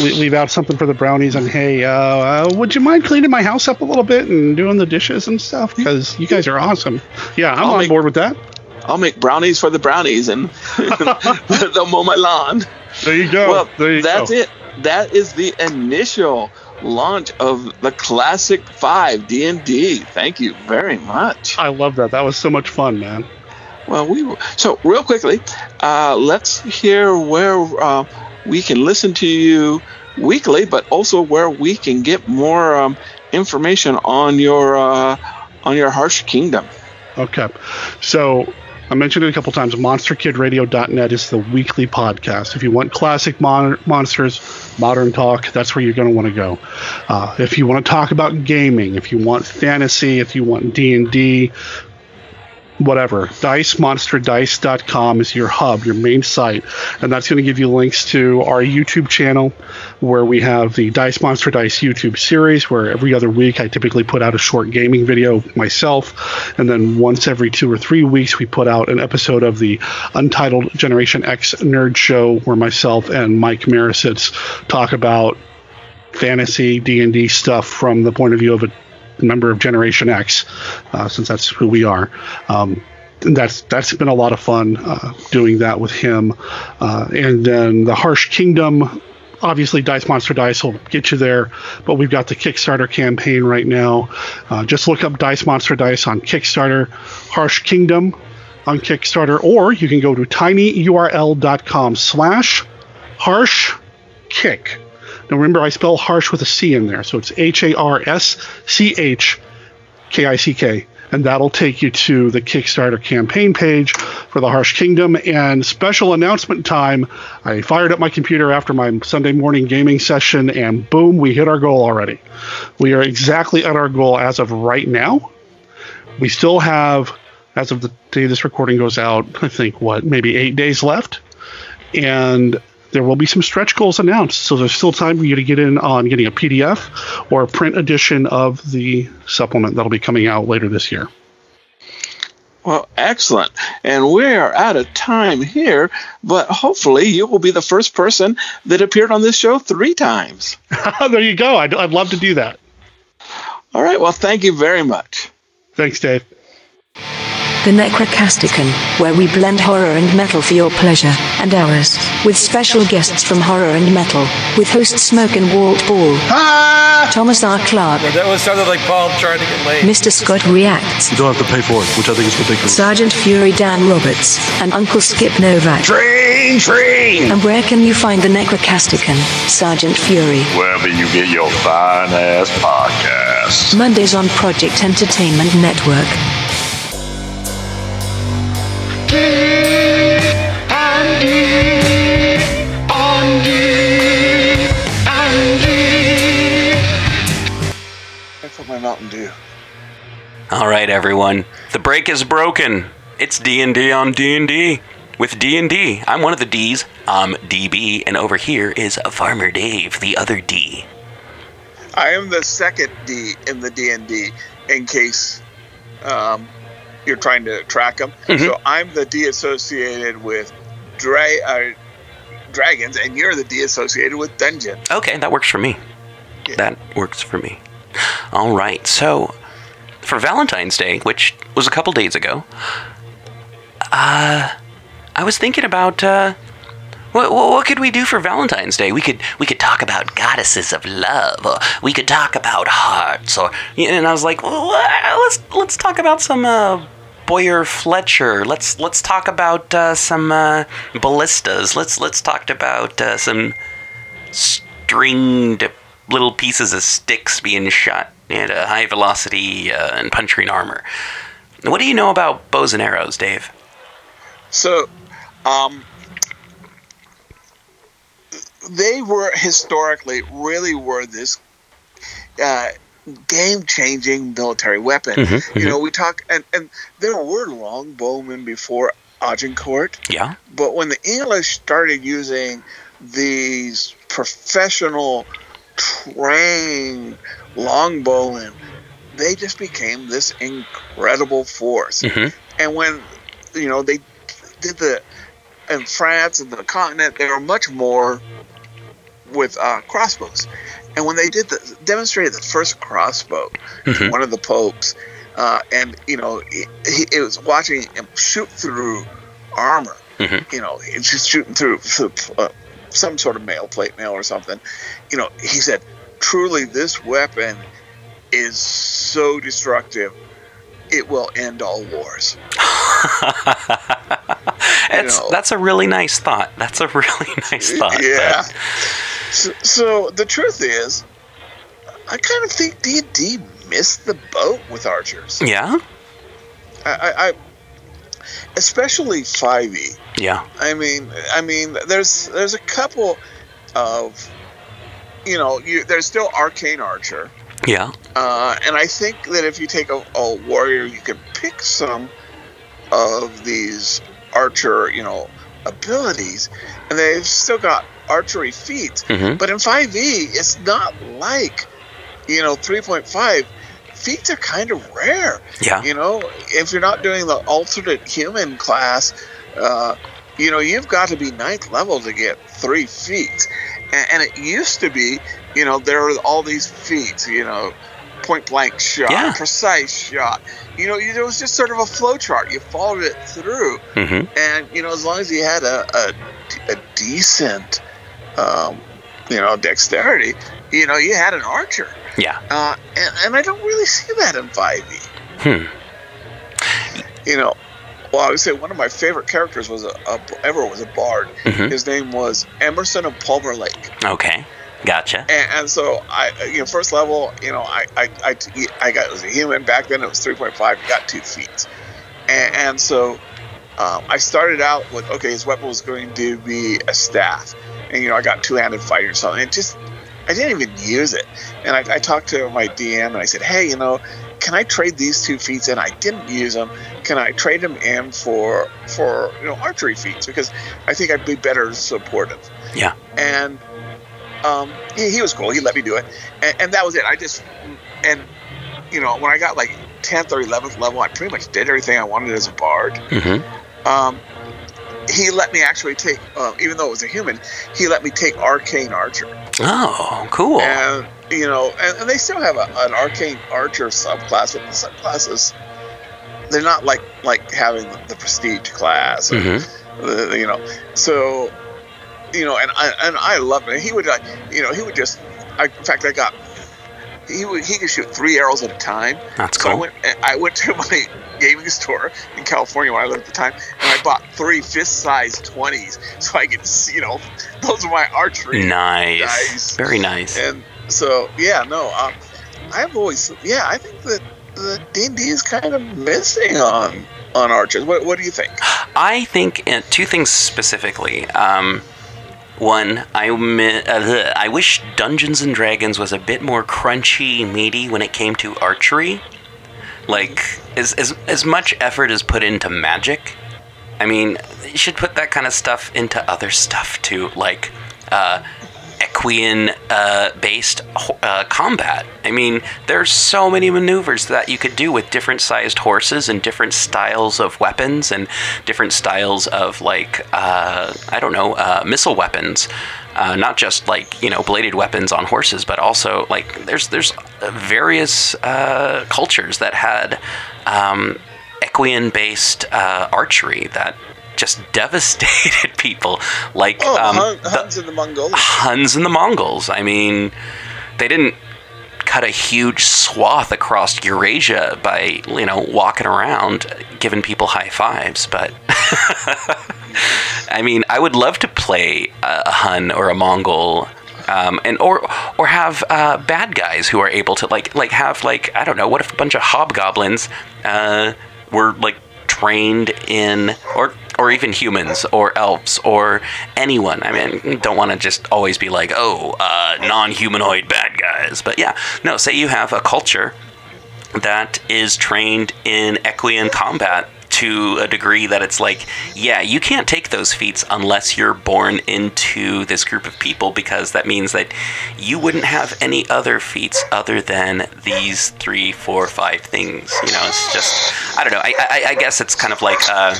Le- leave out something for the brownies, and hey, uh, uh, would you mind cleaning my house up a little bit and doing the dishes and stuff? Because you guys are awesome. Yeah, I'm I'll on make- board with that. I'll make brownies for the brownies and they'll mow my lawn. There you go. well, there you that's go. it. That is the initial launch of the Classic Five D and D. Thank you very much. I love that. That was so much fun, man. Well, we were, so real quickly, uh, let's hear where uh, we can listen to you weekly, but also where we can get more um, information on your uh, on your Harsch Kingdom. Okay. So I mentioned it a couple times. MonsterKidRadio.net is the weekly podcast. If you want classic mon- monsters, modern talk, that's where you're going to want to go. Uh, if you want to talk about gaming, if you want fantasy, if you want D and D, whatever, DiceMonsterDice.com is your hub, your main site, and that's going to give you links to our YouTube channel, where we have the Dice Monster Dice YouTube series, where every other week I typically put out a short gaming video myself, and then once every two or three weeks we put out an episode of the Untitled Generation X Nerd Show, where myself and Mike Marisitz talk about fantasy D&D stuff from the point of view of a member of Generation X, uh, since that's who we are. Um, that's that's been a lot of fun uh, doing that with him. Uh, and then the Harsch Kingdom, obviously Dice Monster Dice will get you there, but we've got the Kickstarter campaign right now. Uh, just look up Dice Monster Dice on Kickstarter, Harsch Kingdom on Kickstarter, or you can go to tinyurl.com slash harsch kick. Now remember, I spell harsh with a C in there, so it's H A R S C H K I C K, and that'll take you to the Kickstarter campaign page for the Harsch Kingdom. And special announcement time I fired up my computer after my Sunday morning gaming session, and boom, we hit our goal already. We are exactly at our goal as of right now. We still have, as of the day this recording goes out, I think, what, maybe eight days left. And there will be some stretch goals announced. So there's still time for you to get in on getting a PDF or a print edition of the supplement that'll be coming out later this year. Well, excellent. And we are out of time here, but hopefully you will be the first person that appeared on this show three times. there you go. I'd, I'd love to do that. All right. Well, thank you very much. Thanks, Dave. The Necrocasticon, where we blend horror and metal for your pleasure and ours, with special guests from horror and metal, with host Smoke and Walt Ball, Thomas R. Clark, That was sounded like Paul trying to get laid. Mr. Scott Reacts, You don't have to pay for it, which I think is ridiculous. Sergeant Fury Dan Roberts, and Uncle Skip Novak. Train, train! And where can you find the Necrocasticon, Sergeant Fury? Wherever you get your fine ass podcasts. Mondays on Project Entertainment Network. All right, everyone. The break is broken. It's D&D on D&D. With D&D, I'm one of the Ds. I'm DB, and over here is Farmer Dave, the other D. I am the second D in the D and D, in case um, you're trying to track them. So I'm the D associated with dra- uh, dragons, and you're the D associated with dungeon. Okay, that works for me. That works for me. All right, so for Valentine's Day, which was a couple days ago, uh, I was thinking about uh, what, what, could we do for Valentine's Day? We could we could talk about goddesses of love, or we could talk about hearts, or and I was like, well, let's let's talk about some uh, Bowyer Fletcher. Let's let's talk about uh, some uh, ballistas. Let's let's talk about uh, some stringed little pieces of sticks being shot at a high velocity uh, and puncturing armor. What do you know about bows and arrows, Dave? So, um, they were historically really were this uh, game-changing military weapon. Mhm, You know, we talk and and there were longbowmen before Agincourt, Yeah. but when the English started using these professional, trained longbowmen, they just became this incredible force. Mhm. And when you know they did the in France and the continent, they were much more with uh, crossbows. And when they did the demonstrated the first crossbow, to Mhm. one of the popes, uh, and you know, he, he, it was watching him shoot through armor. Mhm. You know, it's just shooting through, through uh, some sort of mail, plate mail or something. You know, he said, "Truly, this weapon is so destructive." It will end all wars. It's, know. That's a really nice thought. That's a really nice thought. Yeah. but- So, so the truth is, I kind of think D and D missed the boat with archers. yeah. I, I, I especially five E. Yeah. I mean, I mean, there's there's a couple of, you know, you, there's still arcane archer, Yeah. uh, and I think that if you take a, a warrior, you can pick some of these archer, you know, abilities, and they've still got archery feats. Mhm. But in 5e, it's not like, you know, 3.5. Feats are kind of rare. Yeah. You know, if you're not doing the alternate human class, uh, you know, you've got to be ninth level to get three feats. And, and it used to be, you know, there are all these feats, you know, point blank shot, Yeah. precise shot. You know, it was just sort of a flow chart. You followed it through hmm and you know as long as you had a, a, a decent um, you know dexterity you know you had an archer Yeah. uh, and, and i don't really see that in 5e Hmm. you know well i would say one of my favorite characters was a, a ever was a bard Mhm. his name was emerson of palmer lake Okay. Gotcha. and, and so I, you know, first level, you know, I, I, I, I got it was a human back then. It was three point five. Got two feet, and, and so um, I started out with okay, his weapon was going to be a staff, and you know, I got two handed fighting or something. It just, I didn't even use it, and I, I talked to my DM and I said, hey, you know, can I trade these two feats? And I didn't use them. Can I trade them in for for you know archery feats because I think I'd be better supportive Yeah. and um, he, he was cool. He let me do it, and, and that was it. I just and you know when I got like tenth or eleventh level, I pretty much did everything I wanted as a bard. hmm Um, he let me actually take, uh, even though it was a human, he let me take arcane archer, Oh, cool. and you know, and, and they still have a, an arcane archer subclass, but the subclasses they're not like like having the prestige class. or hmm the- you know so you know and i and i love it he would like you know he would just I, in fact i got he would he could shoot three arrows at a time That's so i cool. went i went to my gaming store in california when i lived at the time and i bought three fist-sized 20s so i could see you know those are my archery Nice. Very nice. and so yeah no um, i've always yeah i think that the d&d is kind of missing on on archers what, what do you think I think uh, two things specifically. Um, one, I uh, I wish Dungeons and Dragons was a bit more crunchy, meaty when it came to archery. Like, as as as much effort is put into magic. I mean, you should put that kind of stuff into other stuff too, like uh, Equine uh, based uh, combat. I mean, there's so many maneuvers that you could do with different sized horses and different styles of weapons and different styles of like uh, I don't know uh, missile weapons. Uh, not just like you know bladed weapons on horses, but also like there's there's various uh, cultures that had um, Equine based archery that just devastated people. Like oh um, Hun- the- huns and the mongols Huns and the Mongols. I mean, they didn't cut a huge swath across Eurasia by, you know, walking around giving people high fives, but I mean, I would love to play a a Hun or a Mongol. Um, and or or have uh, bad guys who are able to like like have like I don't know what if a bunch of hobgoblins uh, were like trained in or or even humans or elves or anyone. I mean, don't want to just always be like, oh, uh, non-humanoid bad guys. But yeah, no. Say you have a culture that is trained in Equine combat to a degree that it's like, yeah, you can't take those feats unless you're born into this group of people because that means that you wouldn't have any other feats other than these three, four, five things. You know, it's just, I don't know. I, I, I guess it's kind of like. Uh,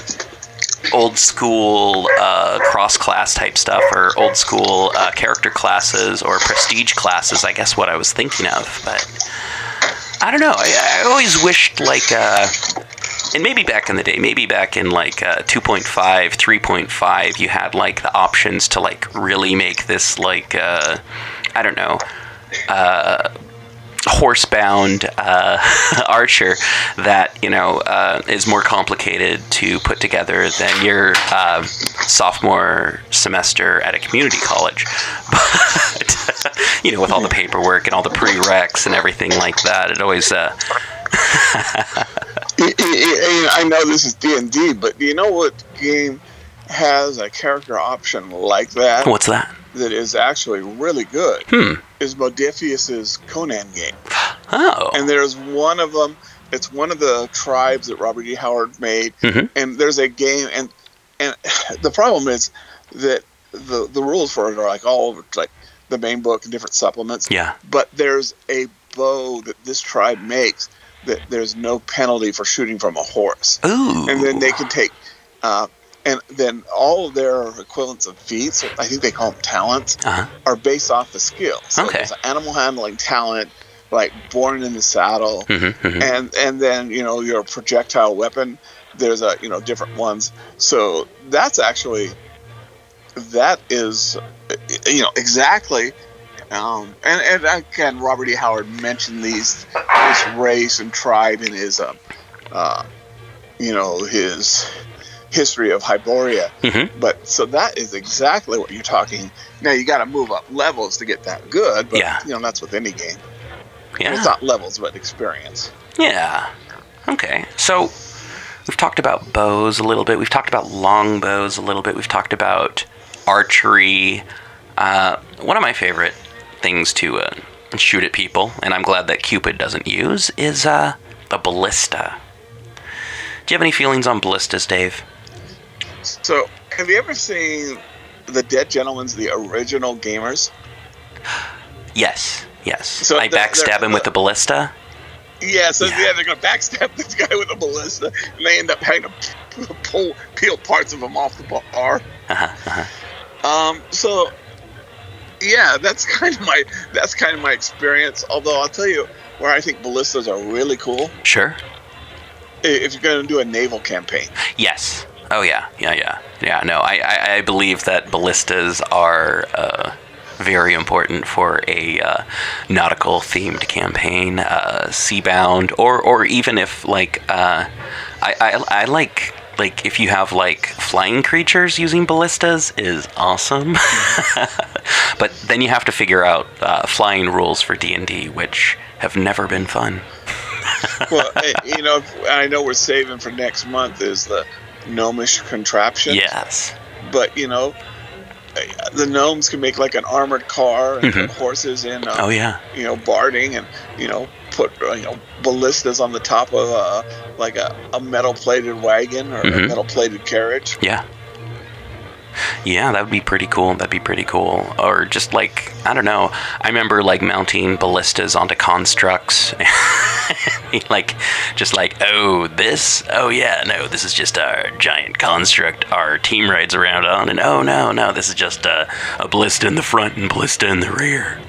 old school uh, cross class type stuff or old school uh, character classes or prestige classes, I guess what I was thinking of. But I don't know. I, I always wished, like, uh, and maybe back in the day, maybe back in like uh, 2.5, 3.5, you had like the options to like really make this like, uh, I don't know. Uh, horsebound uh, archer that you know uh, is more complicated to put together than your uh, sophomore semester at a community college. But you know, with all the paperwork and all the prereqs and everything like that, it always. I know this is D and D, but do you know what game has a character option like that? What's that? That is actually really good. Hmm. Is Modiphius's Conan game. Oh. And there's one of them. It's one of the tribes that Robert E. Howard made, Mhm. and there's a game, and and the problem is that the the rules for it are like all over, like the main book and different supplements. Yeah. But there's a bow that this tribe makes that there's no penalty for shooting from a horse. Ooh. And then they can take, uh, and then all of their equivalents of feats, I think they call them talents, Uh-huh. are based off the skill. So Okay. there's an animal handling talent, like born in the saddle, Mhm, mhm. and and then you know your projectile weapon. There's a you know different ones. So that's actually that is you know exactly. Um, and, and again, Robert E. Howard mentioned these this race and tribe in his, uh, uh, you know, his history of Hyboria. Mhm. But so that is exactly what you're talking. Now you got to move up levels to get that good. But, Yeah. You know that's with any game. Yeah. It's not levels, but experience. Yeah. Okay. So we've talked about bows a little bit. We've talked about long bows a little bit. We've talked about archery. Uh, one of my favorite things to uh, shoot at people, and I'm glad that Cupid doesn't use, is uh, the ballista. Do you have any feelings on ballistas, Dave? So, have you ever seen the Dead Gentlemen's the original gamers? Yes. Yes. So I backstab him with the ballista. Yeah, so yeah, they're gonna backstab this guy with a ballista, and they end up having to pull peel parts of him off the bar. Uh-huh, uh-huh. Um, so yeah, that's kind of my that's kind of my experience. Although I'll tell you where I think ballistas are really cool. Sure. If you're gonna do a naval campaign, Yes. Oh yeah, yeah, yeah, yeah. No, I, I, I believe that ballistas are uh, very important for a uh, nautical themed campaign, uh, seabound, or or even if like uh, I, I I like like if you have like flying creatures using ballistas is awesome. but then you have to figure out uh, flying rules for D and D, which have never been fun. well, you know, I know we're saving for next month is the gnomish contraption. Yes. but you know, the gnomes can make like an armored car and Mhm. put horses in. Uh, Oh yeah. you know, barding and you know, put uh, you know ballistas on the top of uh, like a, a metal plated wagon or a Mhm. metal plated carriage. Yeah. Yeah, that would be pretty cool. That'd be pretty cool. Or just like, I don't know. I remember like mounting ballistas onto constructs. like, just like, oh, this? Oh, yeah, no, this is just our giant construct our team rides around on. And oh, no, no, this is just a, a ballista in the front and ballista in the rear.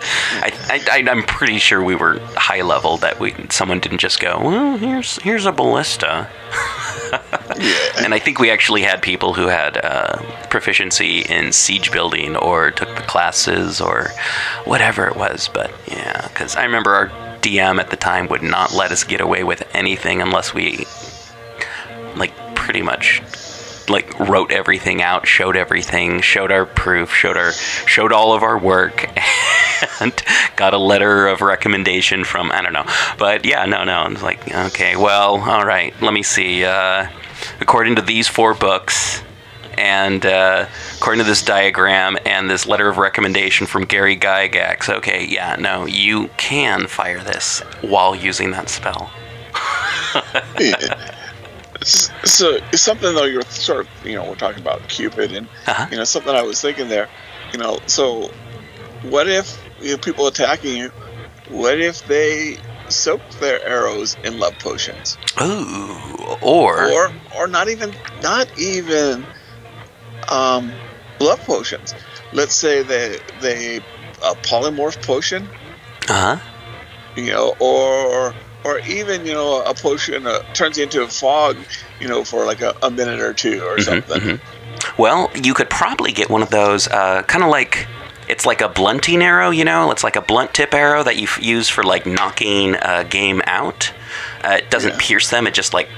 I, I'm pretty sure we were high level that we someone didn't just go, well, here's here's a ballista. yeah. And I think we actually had people who had uh, proficiency in siege building or took the classes or whatever it was. But yeah, because I remember our DM at the time would not let us get away with anything unless we, like, pretty much like wrote everything out, showed everything, showed our proof, showed our showed all of our work, and got a letter of recommendation from I don't know. But yeah, no, no. It's like okay, well, all right. Let me see. Uh, according to these four books. And uh, according to this diagram and this letter of recommendation from Gary Gygax, okay, yeah, no, you can fire this while using that spell. So it's something though you're sort of you know we're talking about Cupid and Uh-huh. you know something I was thinking there, you know so what if you know, people attacking you, what if they soak their arrows in love potions Ooh, or, or or not even not even um, love potions. Let's say they they a polymorph potion, uh huh. you know, or or even you know a potion uh, turns into a fog, you know, for like a, a minute or two or something. Well, you could probably get one of those, uh, kind of like it's like a blunting arrow, you know? It's like a blunt tip arrow that you f- use for like knocking a game out. Uh, it doesn't pierce them; it just like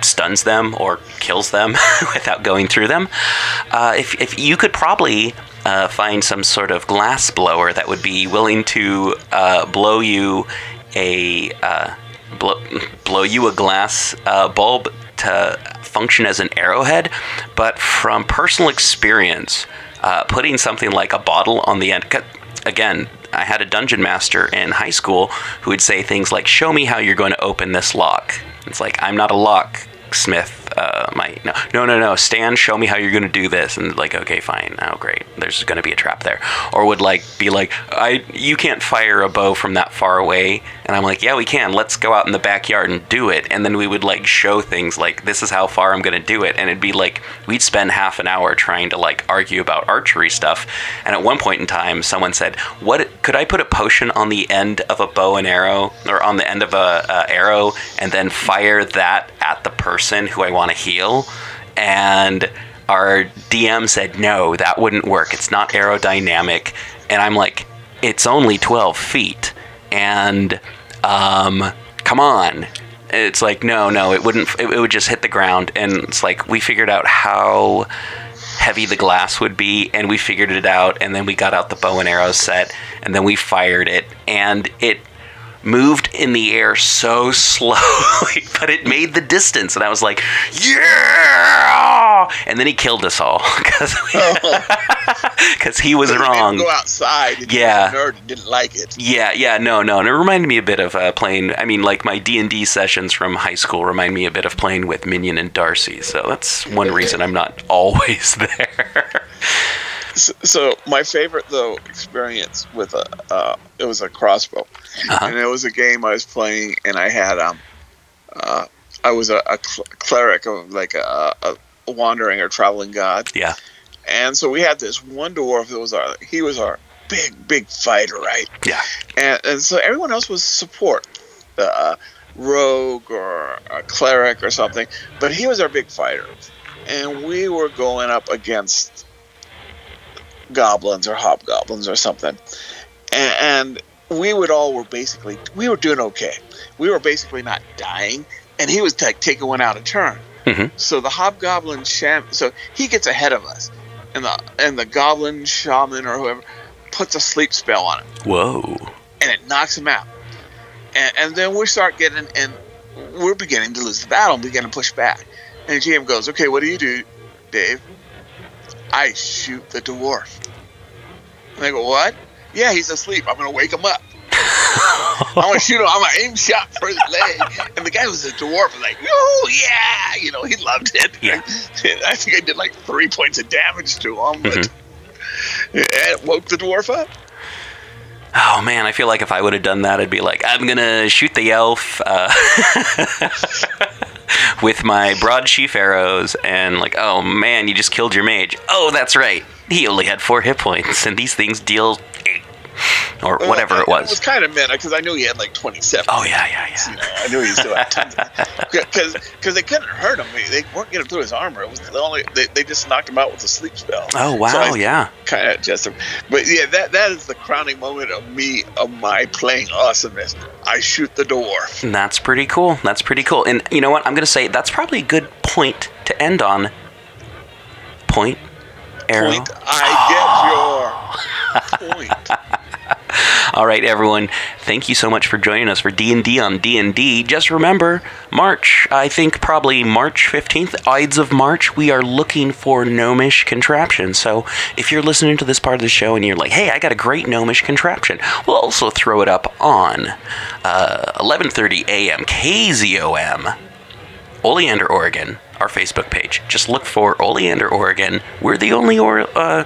stuns them or kills them without going through them. Uh, if, if you could probably uh, find some sort of glass blower that would be willing to uh, blow you a uh, blow, blow you a glass uh, bulb to function as an arrowhead, but from personal experience, uh, putting something like a bottle on the end. Again, I had a dungeon master in high school who would say things like, "Show me how you're going to open this lock." It's like I'm not a locksmith. Uh, my no, no, no, no. Stan, show me how you're to do this. And like, okay, fine. Oh, great. There's to be a trap there. Or would like be like, I, you can't fire a bow from that far away. And I'm like, yeah, we can. Let's go out in the backyard and do it. And then we would like show things like, this is how far I'm to do it. And it'd be like, we'd spend half an hour trying to like argue about archery stuff. And at one point in time, someone said, what could I put a potion on the end of a bow and arrow or on the end of a, a arrow and then fire that at the person who I want to heal? And our DM said, no, that wouldn't work. It's not aerodynamic. And I'm like, it's only 12 feet. And, um, come on. It's like, no, no, it wouldn't, it, it would just hit the ground. And it's like, we figured out how heavy the glass would be and we figured it out and then we got out the bow and arrow set and then we fired it and it moved in the air so slowly but it made the distance and i was like yeah and then he killed us all because he was They made him wrong Go outside. Yeah. He was nerd didn't like it. yeah, yeah, no, no, and it reminded me a bit of uh, playing. I mean, like my D and D sessions from high school remind me a bit of playing with Minion and Darcy. So that's one reason I'm not always there. So, so my favorite though experience with a uh, it was a crossbow, Uh-huh. and it was a game I was playing, and I had um, uh, I was a, a cl- cleric of like a, a wandering or traveling god, yeah, and so we had this one dwarf that was our he was our big big fighter, right? yeah, and, and so everyone else was support, uh, rogue or a cleric or something. But he was our big fighter, and we were going up against goblins or hobgoblins or something, and, and we would all were basically we were doing okay. We were basically not dying, and he was like taking one out a turn. Mhm. So the hobgoblin sham, so he gets ahead of us, and the and the goblin shaman or whoever puts a sleep spell on him whoa, and it knocks him out. And, and then we start getting, and we're beginning to lose the battle and begin to push back. And GM goes, okay, what do you do, Dave? I shoot the dwarf. And they go, what? Yeah, he's asleep. I'm going to wake him up. I'm to shoot him. I'm to aim shot for his leg. And the guy was a dwarf. Like, oh, yeah. You know, he loved it. Yeah. I think I did like three points of damage to him, but it woke the dwarf up. Oh man, I feel like if I would have done that, I'd be like, I'm gonna shoot the elf uh, with my broad broadsheaf arrows, and like, oh man, you just killed your mage. Oh, that's right, he only had four hit points, and these things deal eight or Well, whatever I- it was. It was was. kind of meta because I knew he had like 27. Oh yeah, yeah, yeah. You know, I knew he still had tons. Because because they couldn't hurt him. They weren't getting through his armor. It was the only they, they just knocked him out with a sleep spell. Oh wow, yeah. Kind of just, but yeah, that that is the crowning moment of me of my playing awesomeness. I shoot the dwarf. That's pretty cool. That's pretty cool. And you know what? I'm gonna say that's probably a good point to end on. Point. Arrow. Point. I get your point. All right, everyone. Thank you so much for joining us for D and D on D and D. Just remember, March. I think probably March fifteenth, Ides of March. We are looking for gnomish contraption. So if you're listening to this part of the show and you're like, "Hey, I got a great gnomish contraption," we'll also throw it up on uh, 11:30 a.m. KZOM Oleander, Oregon, our Facebook page. Just look for Oleander, Oregon. We're the only or uh,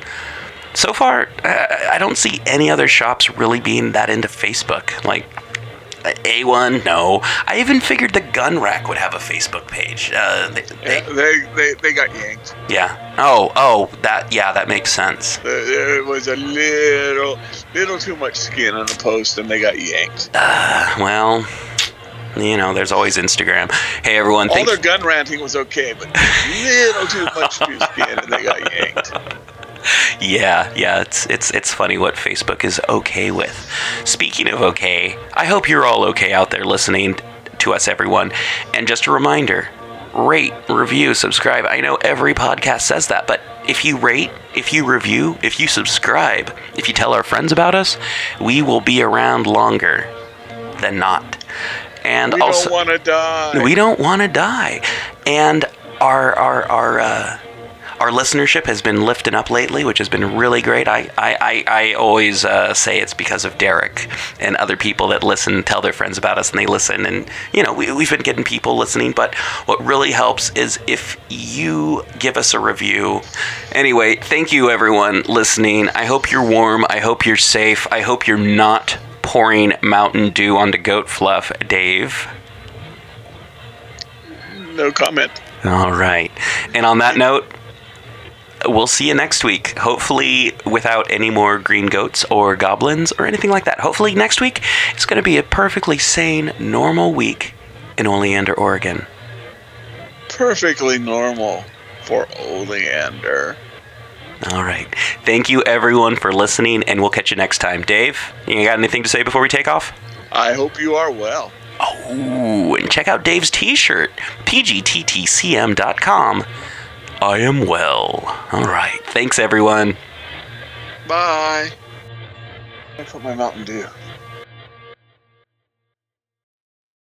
so far. Uh, I don't see any other shops really being that into Facebook. Like A1, no. I even figured the Gun Rack would have a Facebook page. Uh, they, they, they, they, they got yanked. Yeah. Oh, oh, that yeah, that makes sense. There was a little, little too much skin on the post, and they got yanked. Uh, well, you know, there's always Instagram. Hey, everyone. All their gun ranting was okay, but little too much too skin, and they got yanked. Yeah, yeah, it's it's it's funny what Facebook is okay with. Speaking of okay, I hope you're all okay out there listening to us, everyone. And just a reminder: rate, review, subscribe. I know every podcast says that, but if you rate, if you review, if you subscribe, if you tell our friends about us, we will be around longer than not. And we also, don't want to die. We don't want to die. And our our our uh, our listenership has been lifting up lately, which has been really great. I I, I, I always uh, say it's because of Derek and other people that listen, tell their friends about us, and they listen. And you know, we, we've been getting people listening. But what really helps is if you give us a review. Anyway, thank you everyone listening. I hope you're warm. I hope you're safe. I hope you're not pouring Mountain Dew onto goat fluff, Dave. No comment. All right. And on that note, we'll see you next week. Hopefully, without any more green goats or goblins or anything like that. Hopefully, next week it's going to be a perfectly sane, normal week in Oleander, Oregon. Perfectly normal for Oleander. All right. Thank you, everyone, for listening, and we'll catch you next time. Dave, you got anything to say before we take off? I hope you are well. Oh, and check out Dave's t shirt, pgttcm.com. I am well. All right. Thanks, everyone. Bye. I put my Mountain Dew.